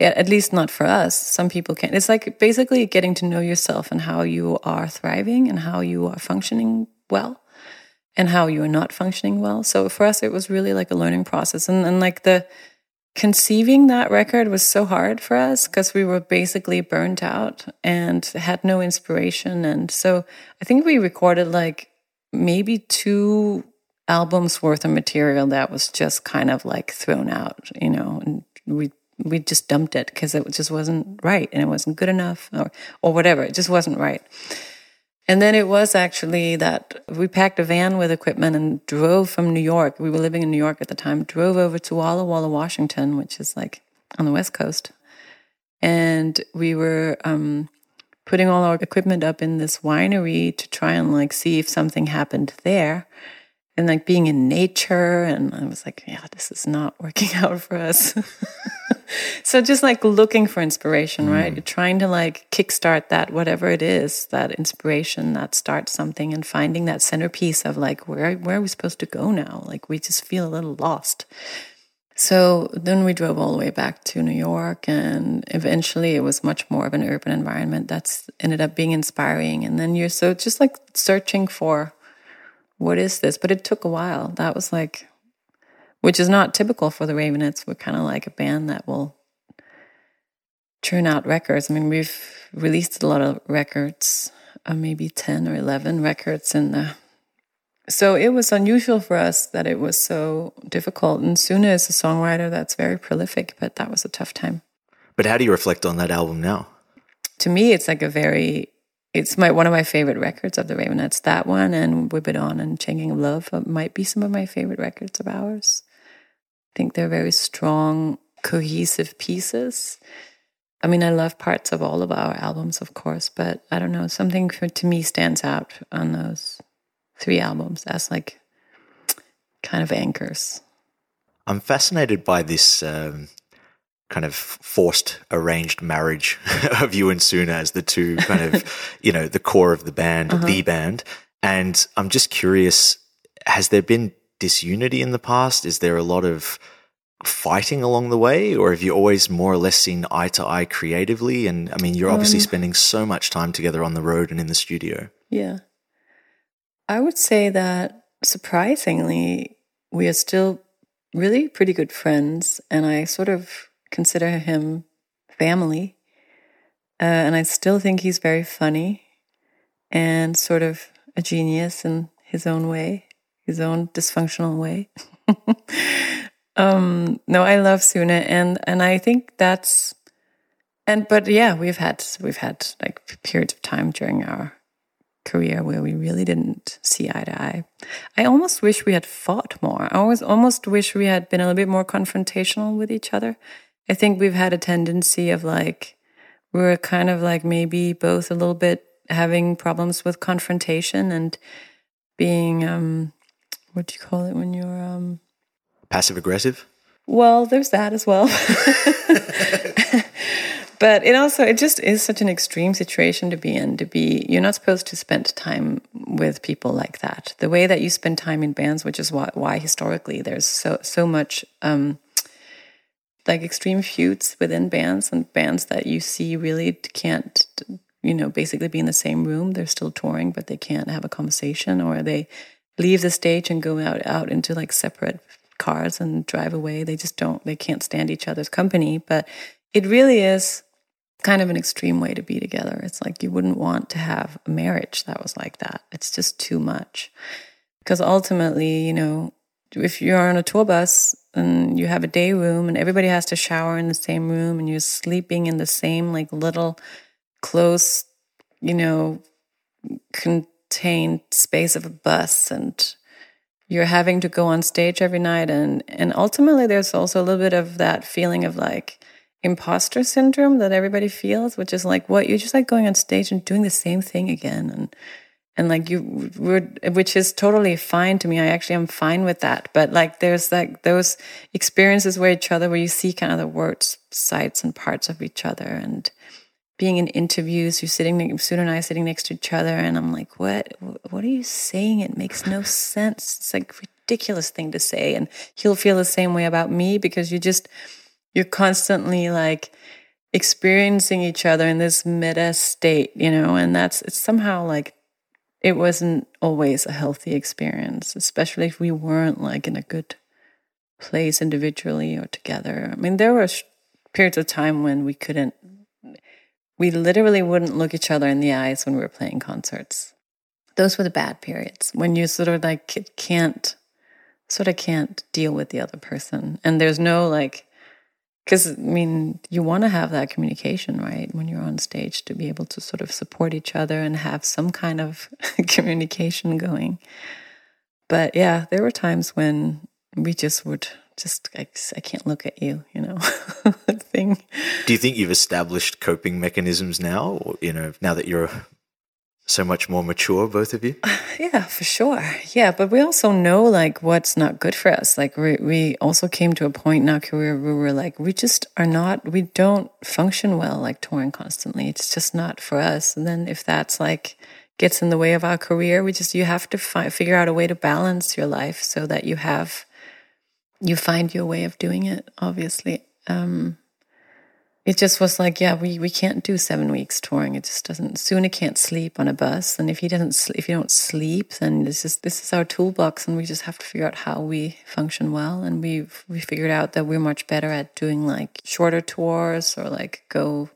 at least not for us. Some people can it's like basically getting to know yourself and how you are thriving and how you are functioning well and how you are not functioning well. So for us, it was really like a learning process. And, and like the conceiving that record was so hard for us because we were basically burnt out and had no inspiration. And so I think we recorded like maybe two albums worth of material that was just kind of like thrown out, you know, and we we just dumped it because it just wasn't right and it wasn't good enough or or whatever. It just wasn't right. And then it was actually that we packed a van with equipment and drove from New York. We were living in New York at the time, drove over to Walla Walla, Washington, which is like on the West Coast. And we were um, putting all our equipment up in this winery to try and like see if something happened there and like being in nature. And I was like, yeah, this is not working out for us. so just like looking for inspiration, mm. right? You're trying to like kickstart that, whatever it is, that inspiration that starts something and finding that centerpiece of like, where, where are we supposed to go now? Like we just feel a little lost. So then we drove all the way back to New York, and eventually it was much more of an urban environment that's ended up being inspiring. And then you're so just like searching for what is this? But it took a while. That was like, which is not typical for the Raveonettes. We're kind of like a band that will churn out records. I mean, we've released a lot of records, uh, maybe 10 or 11 records in the so it was unusual for us that it was so difficult. And Sune is a songwriter that's very prolific, but that was a tough time. But how do you reflect on that album now? To me, it's like a very it's my one of my favorite records of the Raveonettes. That one and Whip It On and Chain Gang of Love might be some of my favorite records of ours. I think they're very strong, cohesive pieces. I mean, I love parts of all of our albums, of course, but I don't know, something for, to me stands out on those three albums as like kind of anchors. I'm fascinated by this um, kind of forced arranged marriage of you and Sune as the two kind of, you know, the core of the band, uh-huh. the band. And I'm just curious, has there been disunity in the past? Is there a lot of fighting along the way, or have you always more or less seen eye to eye creatively? And I mean, you're obviously um, spending so much time together on the road and in the studio. Yeah. I would say that surprisingly, we are still really pretty good friends, and I sort of consider him family. Uh, and I still think he's very funny and sort of a genius in his own way, his own dysfunctional way. um, no, I love Sune, and and I think that's and but yeah, we've had we've had like periods of time during our career where we really didn't see eye to eye. I almost wish we had fought more. I always almost wish we had been a little bit more confrontational with each other. I think we've had a tendency of like we're kind of like maybe both a little bit having problems with confrontation and being um what do you call it when you're um passive aggressive? Well, there's that as well. but it also it just is such an extreme situation to be in to be you're not supposed to spend time with people like that the way that you spend time in bands which is why, why historically there's so so much um, like extreme feuds within bands and bands that you see really can't you know basically be in the same room they're still touring but they can't have a conversation or they leave the stage and go out out into like separate cars and drive away they just don't they can't stand each other's company but it really is kind of an extreme way to be together. It's like you wouldn't want to have a marriage that was like that. It's just too much. Because ultimately, you know, if you're on a tour bus and you have a day room and everybody has to shower in the same room and you're sleeping in the same like little close, you know, contained space of a bus and you're having to go on stage every night and and ultimately there's also a little bit of that feeling of like imposter syndrome that everybody feels, which is like what? You're just like going on stage and doing the same thing again and and like you would which is totally fine to me. I actually am fine with that. But like there's like those experiences where each other where you see kind of the worst sides and parts of each other and being in interviews, you're sitting, Sune and I sitting next to each other, and I'm like, "What? What are you saying? It makes no sense. It's like a ridiculous thing to say." And he'll feel the same way about me because you just you're constantly like experiencing each other in this meta state, you know, and that's it's somehow like it wasn't always a healthy experience, especially if we weren't like in a good place individually or together. I mean, there were periods of time when we couldn't, we literally wouldn't look each other in the eyes when we were playing concerts. Those were the bad periods when you sort of like can't, sort of can't deal with the other person. And there's no like, because I mean, you want to have that communication, right? When you're on stage, to be able to sort of support each other and have some kind of communication going. But yeah, there were times when we just would just, I, I can't look at you, you know, thing. Do you think you've established coping mechanisms now, or, you know, now that you're so much more mature, both of you? Yeah, for sure. Yeah, but we also know like what's not good for us. Like we we also came to a point in our career where we were like, we just are not, we don't function well like touring constantly. It's just not for us. And then if that's like gets in the way of our career, we just you have to fi- figure out a way to balance your life so that you have you find your way of doing it. Obviously. Um, it just was like, yeah, we, we can't do seven weeks touring. It just doesn't. Sune can't sleep on a bus, and if he doesn't, if you don't sleep, then this is this is our toolbox, and we just have to figure out how we function well. And we we figured out that we're much better at doing like shorter tours or like go.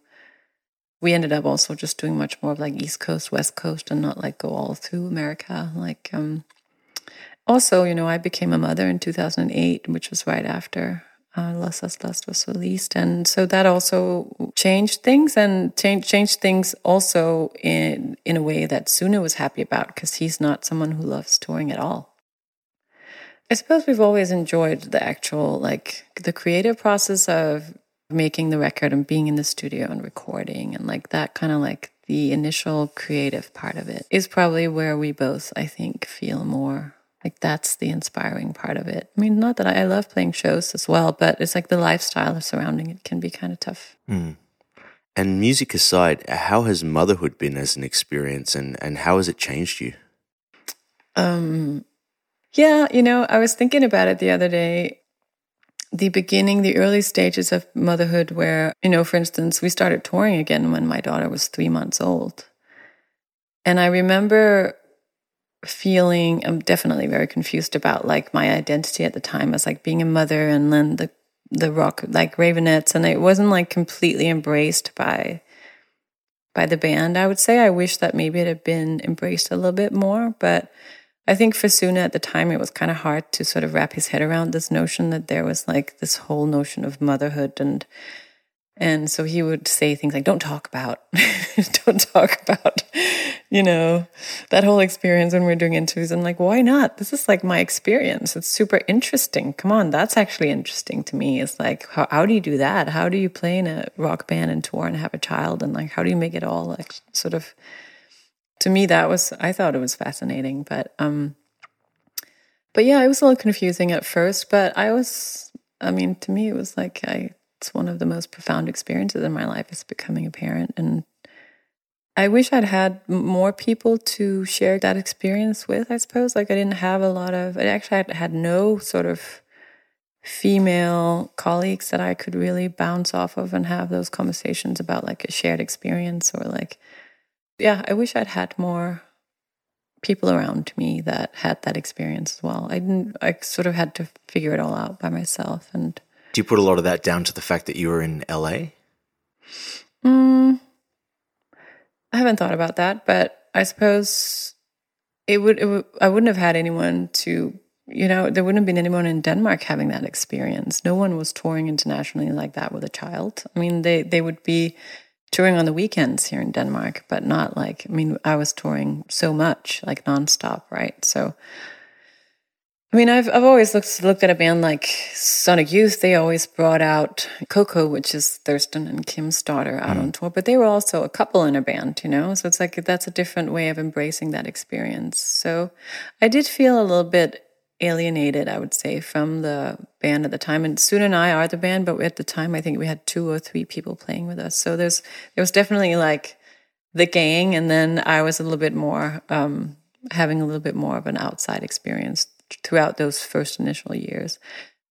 We ended up also just doing much more of like East Coast, West Coast, and not like go all through America. Like, um, also, you know, I became a mother in 2008, which was right after uh, Lust Lust Lust was released, and so that also changed things and changed changed things also in in a way that Sune was happy about because he's not someone who loves touring at all. I suppose we've always enjoyed the actual like the creative process of making the record and being in the studio and recording and like that kind of like the initial creative part of it is probably where we both I think feel more like that's the inspiring part of it. I mean, not that I, I love playing shows as well, but it's like the lifestyle surrounding it can be kind of tough. Mm. And music aside, how has motherhood been as an experience, and and how has it changed you? Um, yeah, you know, I was thinking about it the other day. The beginning, the early stages of motherhood, where, you know, for instance, we started touring again when my daughter was three months old. And I remember feeling I'm definitely very confused about like my identity at the time as like being a mother and then the the rock like Raveonettes and it wasn't like completely embraced by by the band. I would say I wish that maybe it had been embraced a little bit more, but I think for Sune at the time it was kind of hard to sort of wrap his head around this notion that there was like this whole notion of motherhood and and so he would say things like, don't talk about, don't talk about, you know, that whole experience when we're doing interviews. I'm like, why not? This is like my experience. It's super interesting. Come on, that's actually interesting to me. It's like, how, how do you do that? How do you play in a rock band and tour and have a child? And like, how do you make it all like sort of, to me, that was, I thought it was fascinating. But, um, but yeah, it was a little confusing at first, but I was, I mean, to me, it was like, I, it's one of the most profound experiences in my life is becoming a parent and I wish I'd had more people to share that experience with, I suppose. Like I didn't have a lot of I actually had, no sort of female colleagues that I could really bounce off of and have those conversations about like a shared experience or like yeah, I wish I'd had more people around me that had that experience as well. I didn't I sort of had to figure it all out by myself and do you put a lot of that down to the fact that you were in LA? Mm, I haven't thought about that, but I suppose it would, it would. I wouldn't have had anyone to, you know, there wouldn't have been anyone in Denmark having that experience. No one was touring internationally like that with a child. I mean, they they would be touring on the weekends here in Denmark, but not like. I mean, I was touring so much, like nonstop, right? So I mean, I've I've always looked looked at a band like Sonic Youth. They always brought out Coco, which is Thurston and Kim's daughter, out mm. on tour. But they were also a couple in a band, you know. So it's like that's a different way of embracing that experience. So I did feel a little bit alienated, I would say, from the band at the time. And Sune and I are the band, but at the time, I think we had two or three people playing with us. So there's there was definitely like the gang, and then I was a little bit more um, having a little bit more of an outside experience throughout those first initial years.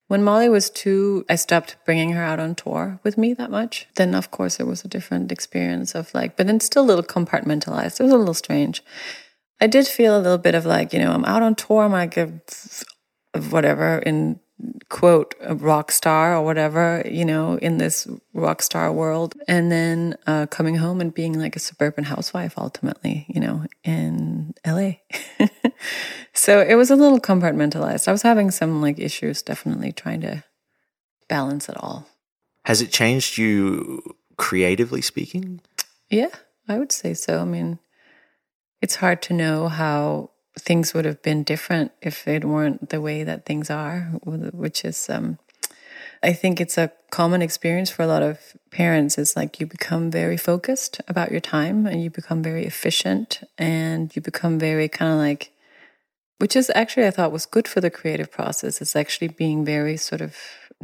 When Molly was two, I stopped bringing her out on tour with me that much. Then, of course, it was a different experience of like, but then still a little compartmentalized. It was a little strange. I did feel a little bit of like, you know, I'm out on tour, I'm like whatever in quote a rock star or whatever you know in this rock star world. And then uh, coming home and being like a suburban housewife ultimately you know in la so it was a little compartmentalized. I was having some like issues definitely trying to balance it all. Has it changed you creatively speaking? Yeah i would say so. I mean it's hard to know how things would have been different if it weren't the way that things are, which is, um, I think it's a common experience for a lot of parents. It's like you become very focused about your time and you become very efficient and you become very kind of like, which is actually, I thought was good for the creative process. It's actually being very sort of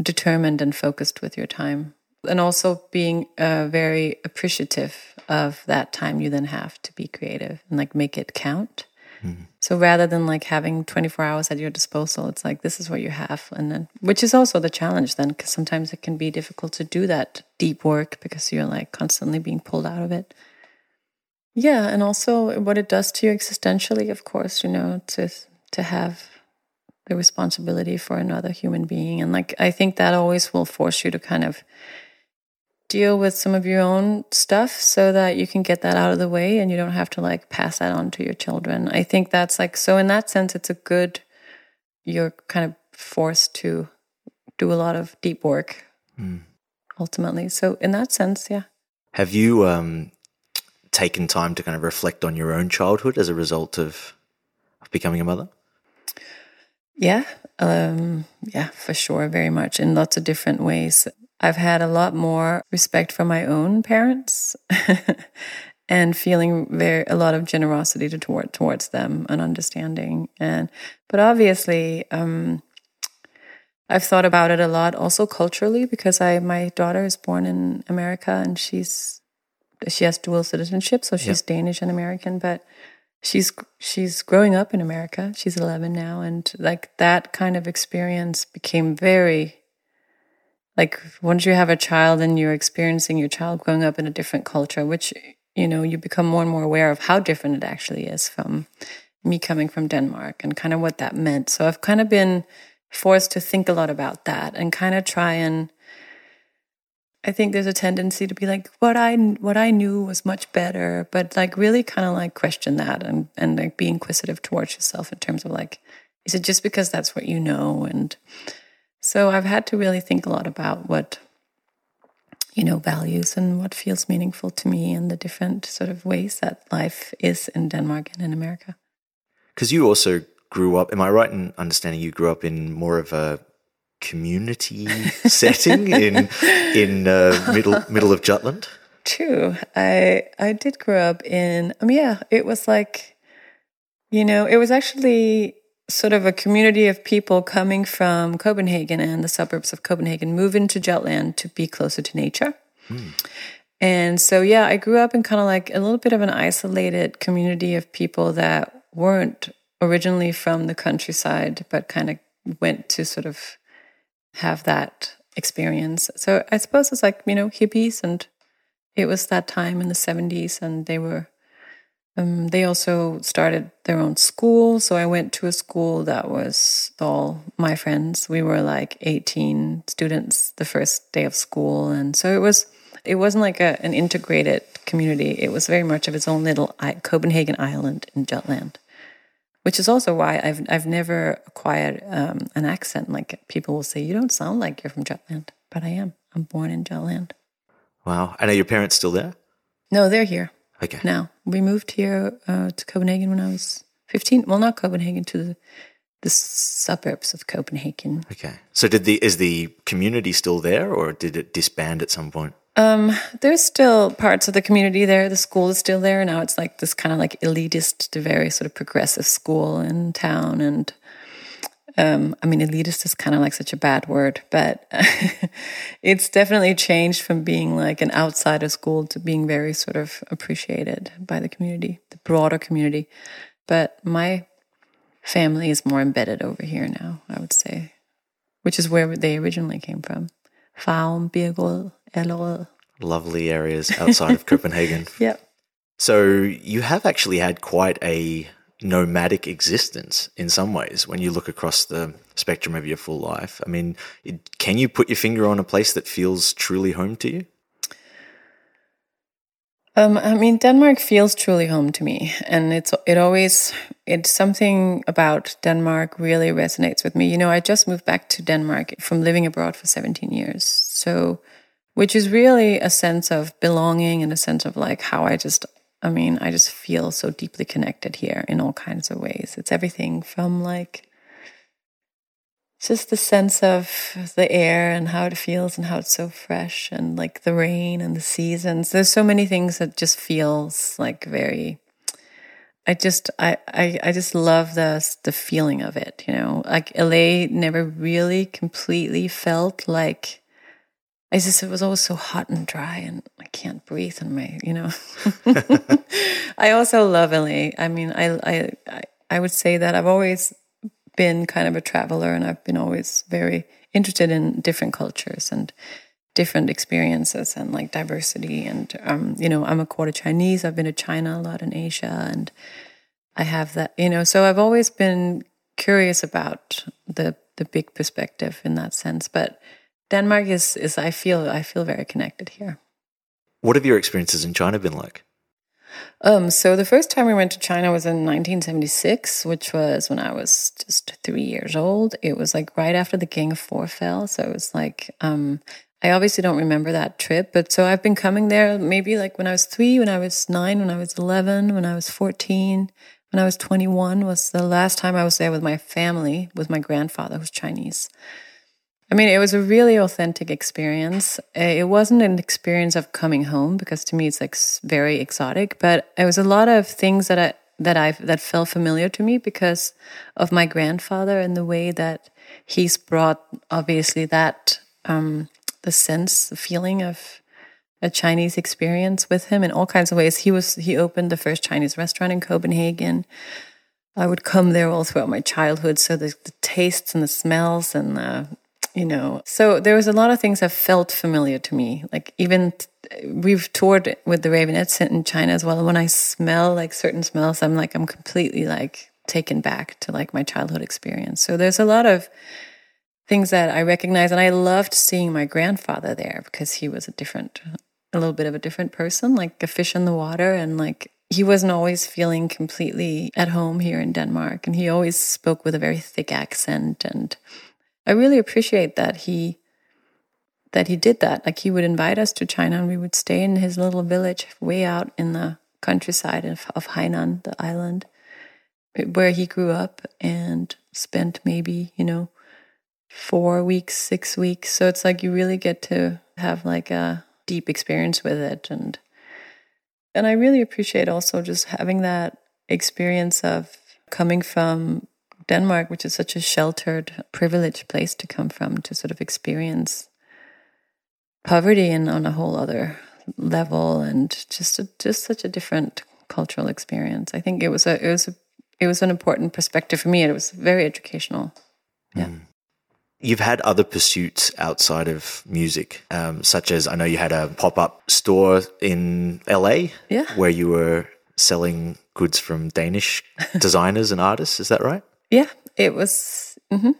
determined and focused with your time. And also being uh, very appreciative of that time you then have to be creative and like make it count. Mm-hmm. So rather than like having 24 hours at your disposal, it's like this is what you have. And then, which is also the challenge then, because sometimes it can be difficult to do that deep work because you're like constantly being pulled out of it. Yeah. And also what it does to you existentially, of course, you know, to, to have the responsibility for another human being. And like, I think that always will force you to kind of deal with some of your own stuff so that you can get that out of the way and you don't have to like pass that on to your children. I think that's like so in that sense it's a good you're kind of forced to do a lot of deep work ultimately. So in that sense, yeah. Have you um, taken time to kind of reflect on your own childhood as a result of, of becoming a mother? Yeah, um, yeah, for sure, very much in lots of different ways. I've had a lot more respect for my own parents and feeling very a lot of generosity to, toward, towards them and understanding. And but obviously, um, I've thought about it a lot also culturally because I my daughter is born in America and she's she has dual citizenship, so she's Yep. Danish and American, but she's she's growing up in America. She's 11 now and like that kind of experience became very like once you have a child and you're experiencing your child growing up in a different culture, which you know, you become more and more aware of how different it actually is from me coming from Denmark and kind of what that meant. So I've kind of been forced to think a lot about that and kind of try and I think there's a tendency to be like what I what I knew was much better, but like really kind of like question that and and like be inquisitive towards yourself in terms of like is it just because that's what you know and so I've had to really think a lot about what you know values and what feels meaningful to me and the different sort of ways that life is in Denmark and in America. Because you also grew up, am I right in understanding you grew up in more of a community setting in in uh, middle middle of Jutland? True. I I did grow up in I mean yeah, it was like you know, it was actually sort of a community of people coming from Copenhagen and the suburbs of Copenhagen move into Jutland to be closer to nature. And so yeah, I grew up in kind of like a little bit of an isolated community of people that weren't originally from the countryside but kind of went to sort of have that experience. So I suppose it's like, you know, hippies and it was that time in the 70s and they were um, they also started their own school so i went to a school that was all my friends. We were like 18 students the first day of school and so it was it wasn't like a, an integrated community. It was very much of its own little I- copenhagen island in jutland which is also why i've, I've never acquired um, an accent. Like people will say you don't sound like you're from jutland but i am. I'm born in jutland. Wow. And are your parents still there? no they're here Okay. now. We moved here uh, to Copenhagen when I was 15. Well, not Copenhagen, to the, the suburbs of Copenhagen. Okay. So did the is the community still there or did it disband at some point? Um, there's still parts of the community there. The school is still there. Now it's like this kind of like elitist, to very sort of progressive school in town. And um, I mean, elitist is kind of like such a bad word, but it's definitely changed from being like an outsider school to being very sort of appreciated by the community, the broader community. But my family is more embedded over here now, I would say, which is where they originally came from. Birkerød, Allerød. Lovely areas outside of Copenhagen. Yep. So you have actually had quite a nomadic existence in some ways when you look across the spectrum of your full life. I mean, it, can you put your finger on a place that feels truly home to you? Um, I mean, Denmark feels truly home to me, and it's it always it's something about Denmark really resonates with me. You know, I just moved back to Denmark from living abroad for 17 years, so which is really a sense of belonging and a sense of like how I just, I mean, I just feel so deeply connected here in all kinds of ways. It's everything from like just the sense of the air and how it feels and how it's so fresh and like the rain and the seasons there's so many things that just feels like very i just i i, I just love the the feeling of it you know like la never really completely felt like I just it was always so hot and dry and I can't breathe in my you know. I also love LA. I mean I I I- I would say that I've always been kind of a traveler and I've been always very interested in different cultures and different experiences and like diversity and um you know I'm a quarter Chinese. I've been to China a lot in Asia and I have that you know. So I've always been curious about the the big perspective in that sense. But Denmark is is I feel I feel very connected here What have your experiences in China been like? Um, so the first time we went to China was in 1976, which was when I was just three years old. It was like right after the Gang of Four fell. So it was like, um, I obviously don't remember that trip, but so I've been coming there maybe like when I was three, when I was nine, when I was 11, when I was 14, when I was 21 was the last time I was there with my family, with my grandfather who's Chinese. I mean, it was a really authentic experience. It wasn't an experience of coming home because to me it's like very exotic, but it was a lot of things that I that I that felt familiar to me because of my grandfather and the way that he's brought obviously that um, the sense, the feeling of a Chinese experience with him in all kinds of ways. He was he opened the first Chinese restaurant in Copenhagen. I would come there all throughout my childhood, so the, the tastes and the smells and the you know so there was a lot of things that felt familiar to me. Like even we've toured with the Raveonettes in china as well. And when i smell like certain smells i'm like i'm completely like taken back to like my childhood experience. So there's a lot of things that i recognize and i loved seeing my grandfather there because he was a different a little bit of a different person like a fish in the water. And like he wasn't always feeling completely at home here in denmark. And he always spoke with a very thick accent and I really appreciate that he that he did that. Like he would invite us to China and we would stay in his little village way out in the countryside of, of Hainan, the island eh, where he grew up and spent maybe, you know, four weeks, six weeks. So it's like you really get to have like a deep experience with it. And and I really appreciate also just having that experience of coming from Denmark, which is such a sheltered, privileged place to come from, to sort of experience poverty and on a whole other level, and just a, just such a different cultural experience. I think it was a it was a, it was an important perspective for me. And it was very educational. Yeah. Mm. You've had other pursuits outside of music, um, such as I know you had a pop up store in LA, yeah, where you were selling goods from Danish designers and artists. Is that right? Yeah, it was. Mm-hmm.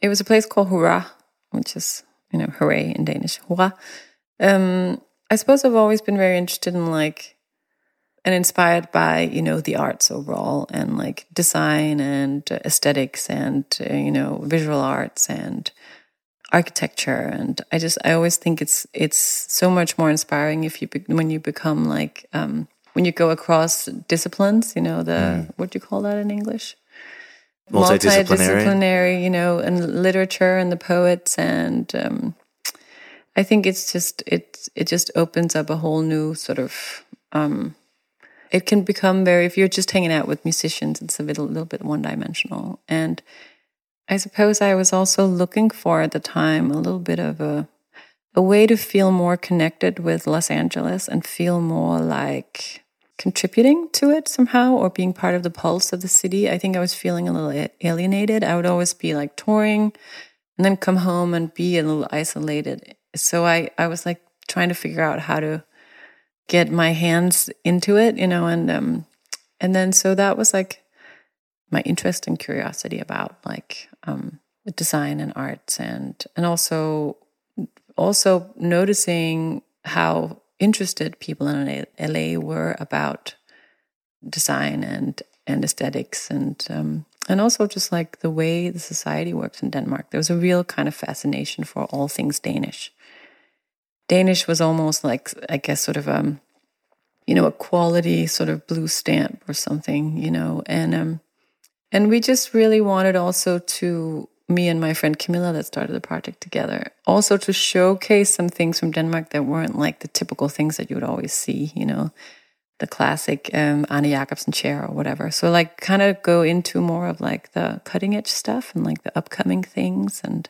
It was a place called Hurra, which is you know hooray in Danish. Hurra. Um, I suppose I've always been very interested in like and inspired by you know the arts overall and like design and aesthetics and uh, you know visual arts and architecture and i just i always think it's it's so much more inspiring if you be, when you become like um, when you go across disciplines you know the mm. what do you call that in english multidisciplinary, multidisciplinary you know, and literature and the poets, and um, I think it's just it it just opens up a whole new sort of. Um, it can become very if you're just hanging out with musicians, it's a little, little bit one dimensional, and I suppose I was also looking for at the time a little bit of a a way to feel more connected with Los Angeles and feel more like contributing to it somehow or being part of the pulse of the city. I think I was feeling a little alienated. I would always be like touring and then come home and be a little isolated. So I, I was like trying to figure out how to get my hands into it, you know, and um and then so that was like my interest and curiosity about like um design and arts and and also also noticing how interested people in LA were about design and and aesthetics and um, and also just like the way the society works in Denmark. There was a real kind of fascination for all things Danish. Danish was almost like I guess sort of um you know a quality sort of blue stamp or something you know and um and we just really wanted also to me and my friend Camilla that started the project together. Also to showcase some things from Denmark that weren't like the typical things that you would always see, you know, the classic um, Arne Jacobsen chair or whatever. So like kind of go into more of like the cutting edge stuff and like the upcoming things. And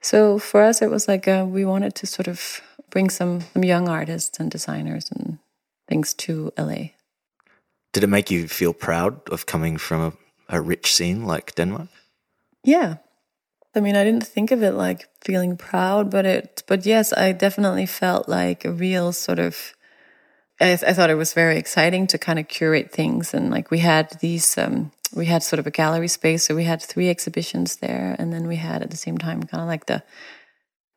so for us, it was like uh, we wanted to sort of bring some, some young artists and designers and things to LA. Did it make you feel proud of coming from a, a rich scene like Denmark? Yeah. I mean, I didn't think of it like feeling proud, but it, but yes, I definitely felt like a real sort of, I, I thought it was very exciting to kind of curate things. And like we had these, um, we had sort of a gallery space. So we had three exhibitions there. And then we had at the same time kind of like the,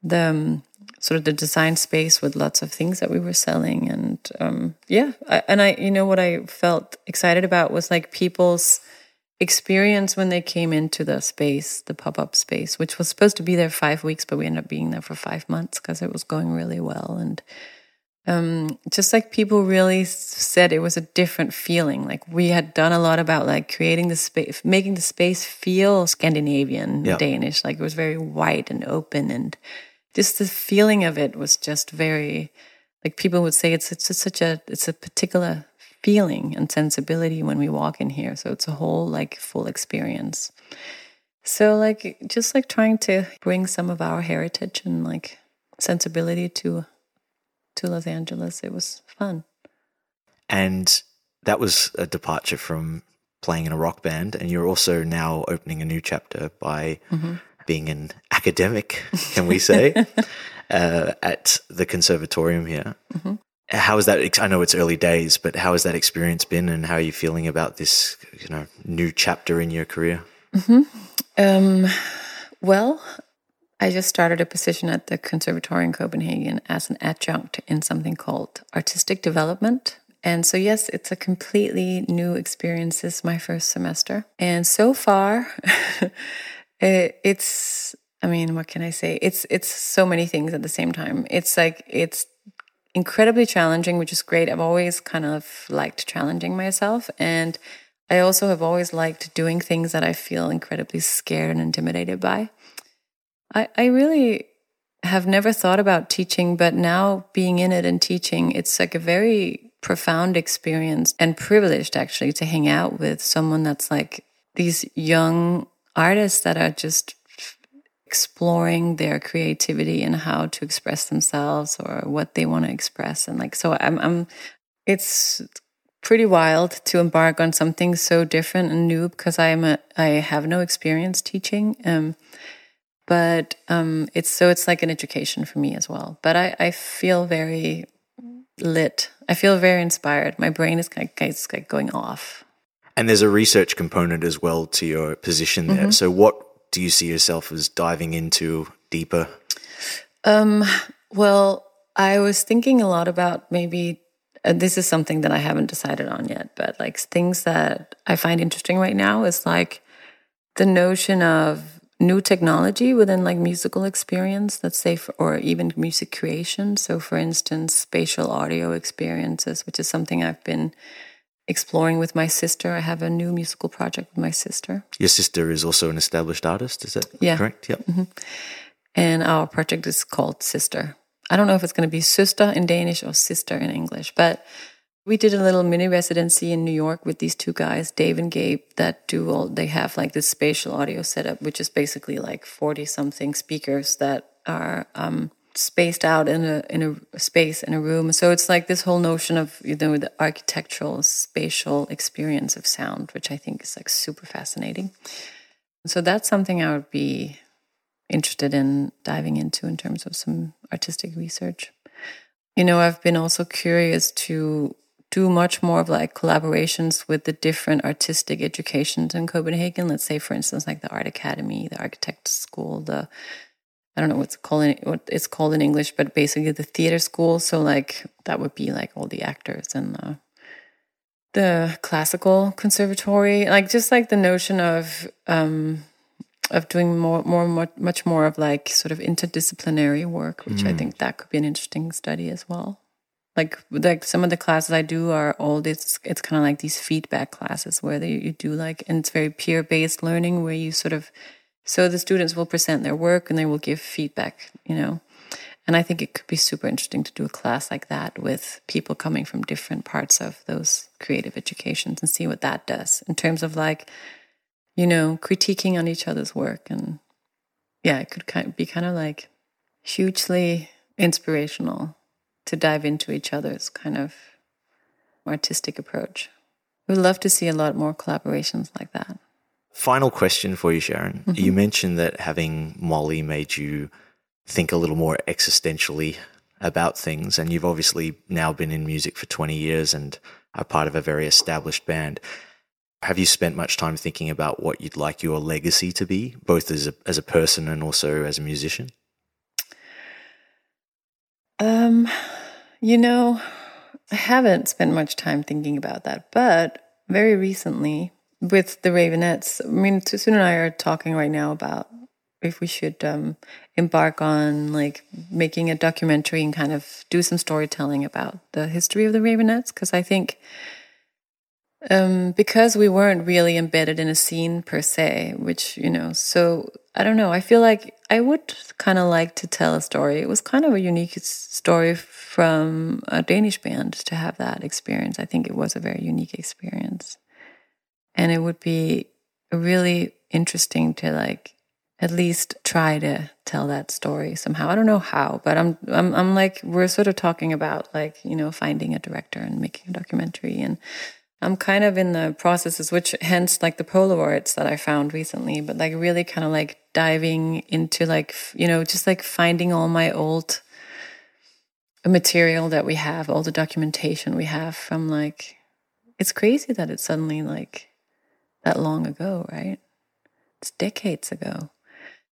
the, um, sort of the design space with lots of things that we were selling, and um, yeah, I, and I, you know, what I felt excited about was like people's experience when they came into the space, the pop up space, which was supposed to be there five weeks, but we ended up being there for five months because it was going really well. And um, just like people really said it was a different feeling. Like we had done a lot about like creating the space, making the space feel Scandinavian, yeah. Danish. Like it was very white and open, and just the feeling of it was just very. Like people would say, it's it's such a it's a particular feeling and sensibility when we walk in here. So it's a whole like full experience. So like just like trying to bring some of our heritage and like sensibility to to Los Angeles. It was fun. And that was a departure from playing in a rock band and you're also now opening a new chapter by mm-hmm. being an academic, can we say, uh, at the conservatorium here. Mm-hmm how is that? I know it's early days, but how has that experience been, and how are you feeling about this, you know, new chapter in your career? Mm-hmm. Um, well, I just started a position at the Conservatory in Copenhagen as an adjunct in something called artistic development. And so, yes, it's a completely new experience. This is my first semester. And so far, it's, I mean, what can I say? It's, it's so many things at the same time. It's like, it's incredibly challenging, which is great. I've always kind of liked challenging myself. And I also have always liked doing things that I feel incredibly scared and intimidated by. I, I really have never thought about teaching, but now being in it and teaching, it's like a very profound experience and privileged actually to hang out with someone that's like these young artists that are just exploring their creativity and how to express themselves or what they want to express and like so I'm, I'm it's pretty wild to embark on something so different and new because I'm a I have no experience teaching um but um it's so it's like an education for me as well but I I feel very lit I feel very inspired my brain is kind of, it's like going off and there's a research component as well to your position there. Mm-hmm. So, what do you see yourself as diving into deeper? Um, well, I was thinking a lot about maybe uh, this is something that I haven't decided on yet, but like things that I find interesting right now is like the notion of new technology within like musical experience, let's say, for, or even music creation. So, for instance, spatial audio experiences, which is something I've been exploring with my sister. I have a new musical project with my sister. Your sister is also an established artist, is that yeah. correct? Yep. Mm-hmm. And our project is called Sister. I don't know if it's going to be Sister in Danish or Sister in English, but we did a little mini residency in New York with these two guys, Dave and Gabe, that do all, they have like this spatial audio setup, which is basically like 40 something speakers that are, um, spaced out in a in a space in a room. So it's like this whole notion of you know the architectural spatial experience of sound, which I think is like super fascinating. So that's something I would be interested in diving into in terms of some artistic research. You know, I've been also curious to do much more of like collaborations with the different artistic educations in Copenhagen. Let's say, for instance, like the Art Academy, the Architect School, the I don't know what's called in, what it's called in English, but basically the theater school. So like that would be like all the actors and the the classical conservatory, like just like the notion of um, of doing more, more, much more of like sort of interdisciplinary work, which mm. I think that could be an interesting study as well. Like like some of the classes I do are all this. It's kind of like these feedback classes where they, you do like, and it's very peer based learning where you sort of so the students will present their work and they will give feedback, you know. And I think it could be super interesting to do a class like that with people coming from different parts of those creative educations and see what that does in terms of like, you know, critiquing on each other's work. And yeah, it could kind of be kind of like hugely inspirational to dive into each other's kind of artistic approach. We'd love to see a lot more collaborations like that. Final question for you, Sharin. Mm-hmm. You mentioned that having Molly made you think a little more existentially about things, and you've obviously now been in music for 20 years and are part of a very established band. Have you spent much time thinking about what you'd like your legacy to be, both as a, as a person and also as a musician? Um, you know, I haven't spent much time thinking about that, but very recently with the Raveonettes, I mean, Toussoun and I are talking right now about if we should um, embark on like making a documentary and kind of do some storytelling about the history of the Raveonettes, because I think um, because we weren't really embedded in a scene per se, which you know, so I don't know. I feel like I would kind of like to tell a story. It was kind of a unique story from a Danish band to have that experience. I think it was a very unique experience. And it would be really interesting to like at least try to tell that story somehow. I don't know how, but I'm I'm I'm like we're sort of talking about like, you know, finding a director and making a documentary and I'm kind of in the processes, which hence like the Polaroids that I found recently, but like really kind of like diving into like, you know, just like finding all my old material that we have, all the documentation we have from like, it's crazy that it's suddenly like that long ago, right? It's decades ago.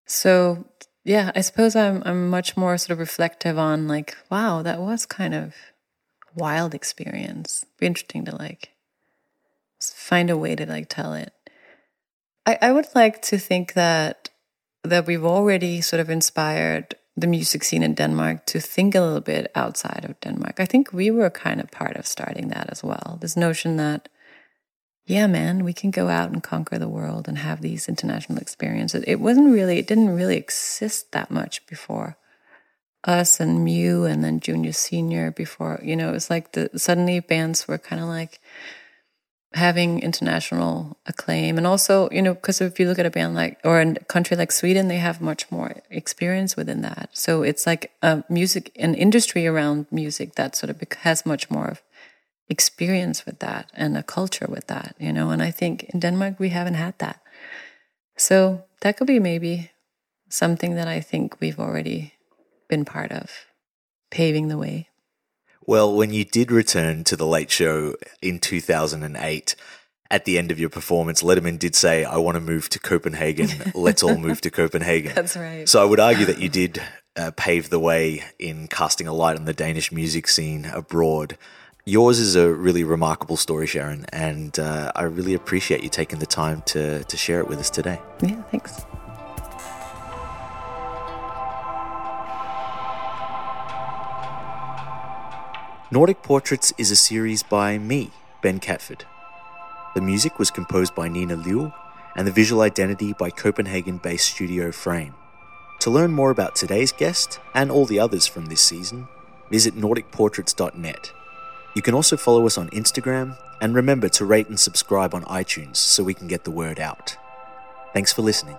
So yeah, I suppose I'm I'm much more sort of reflective on like, wow, that was kind of wild experience. Be interesting to like find a way to like tell it. I, I would like to think that that we've already sort of inspired the music scene in Denmark to think a little bit outside of Denmark. I think we were kind of part of starting that as well. This notion that, yeah, man, we can go out and conquer the world and have these international experiences. It wasn't really, it didn't really exist that much before us and Mew and then Junior Senior before, you know, it was like the suddenly bands were kind of like, having international acclaim and also you know because if you look at a band like or a country like sweden they have much more experience within that so it's like a music an industry around music that sort of has much more of experience with that and a culture with that you know and i think in denmark we haven't had that so that could be maybe something that i think we've already been part of paving the way well, when you did return to the Late Show in 2008, at the end of your performance, Letterman did say, I want to move to Copenhagen. Let's all move to Copenhagen. That's right. So I would argue that you did uh, pave the way in casting a light on the Danish music scene abroad. Yours is a really remarkable story, Sharin, and uh, I really appreciate you taking the time to, to share it with us today. Yeah, thanks. Nordic Portraits is a series by me, Ben Catford. The music was composed by Nina Liu and the visual identity by Copenhagen based studio Frame. To learn more about today's guest and all the others from this season, visit NordicPortraits.net. You can also follow us on Instagram and remember to rate and subscribe on iTunes so we can get the word out. Thanks for listening.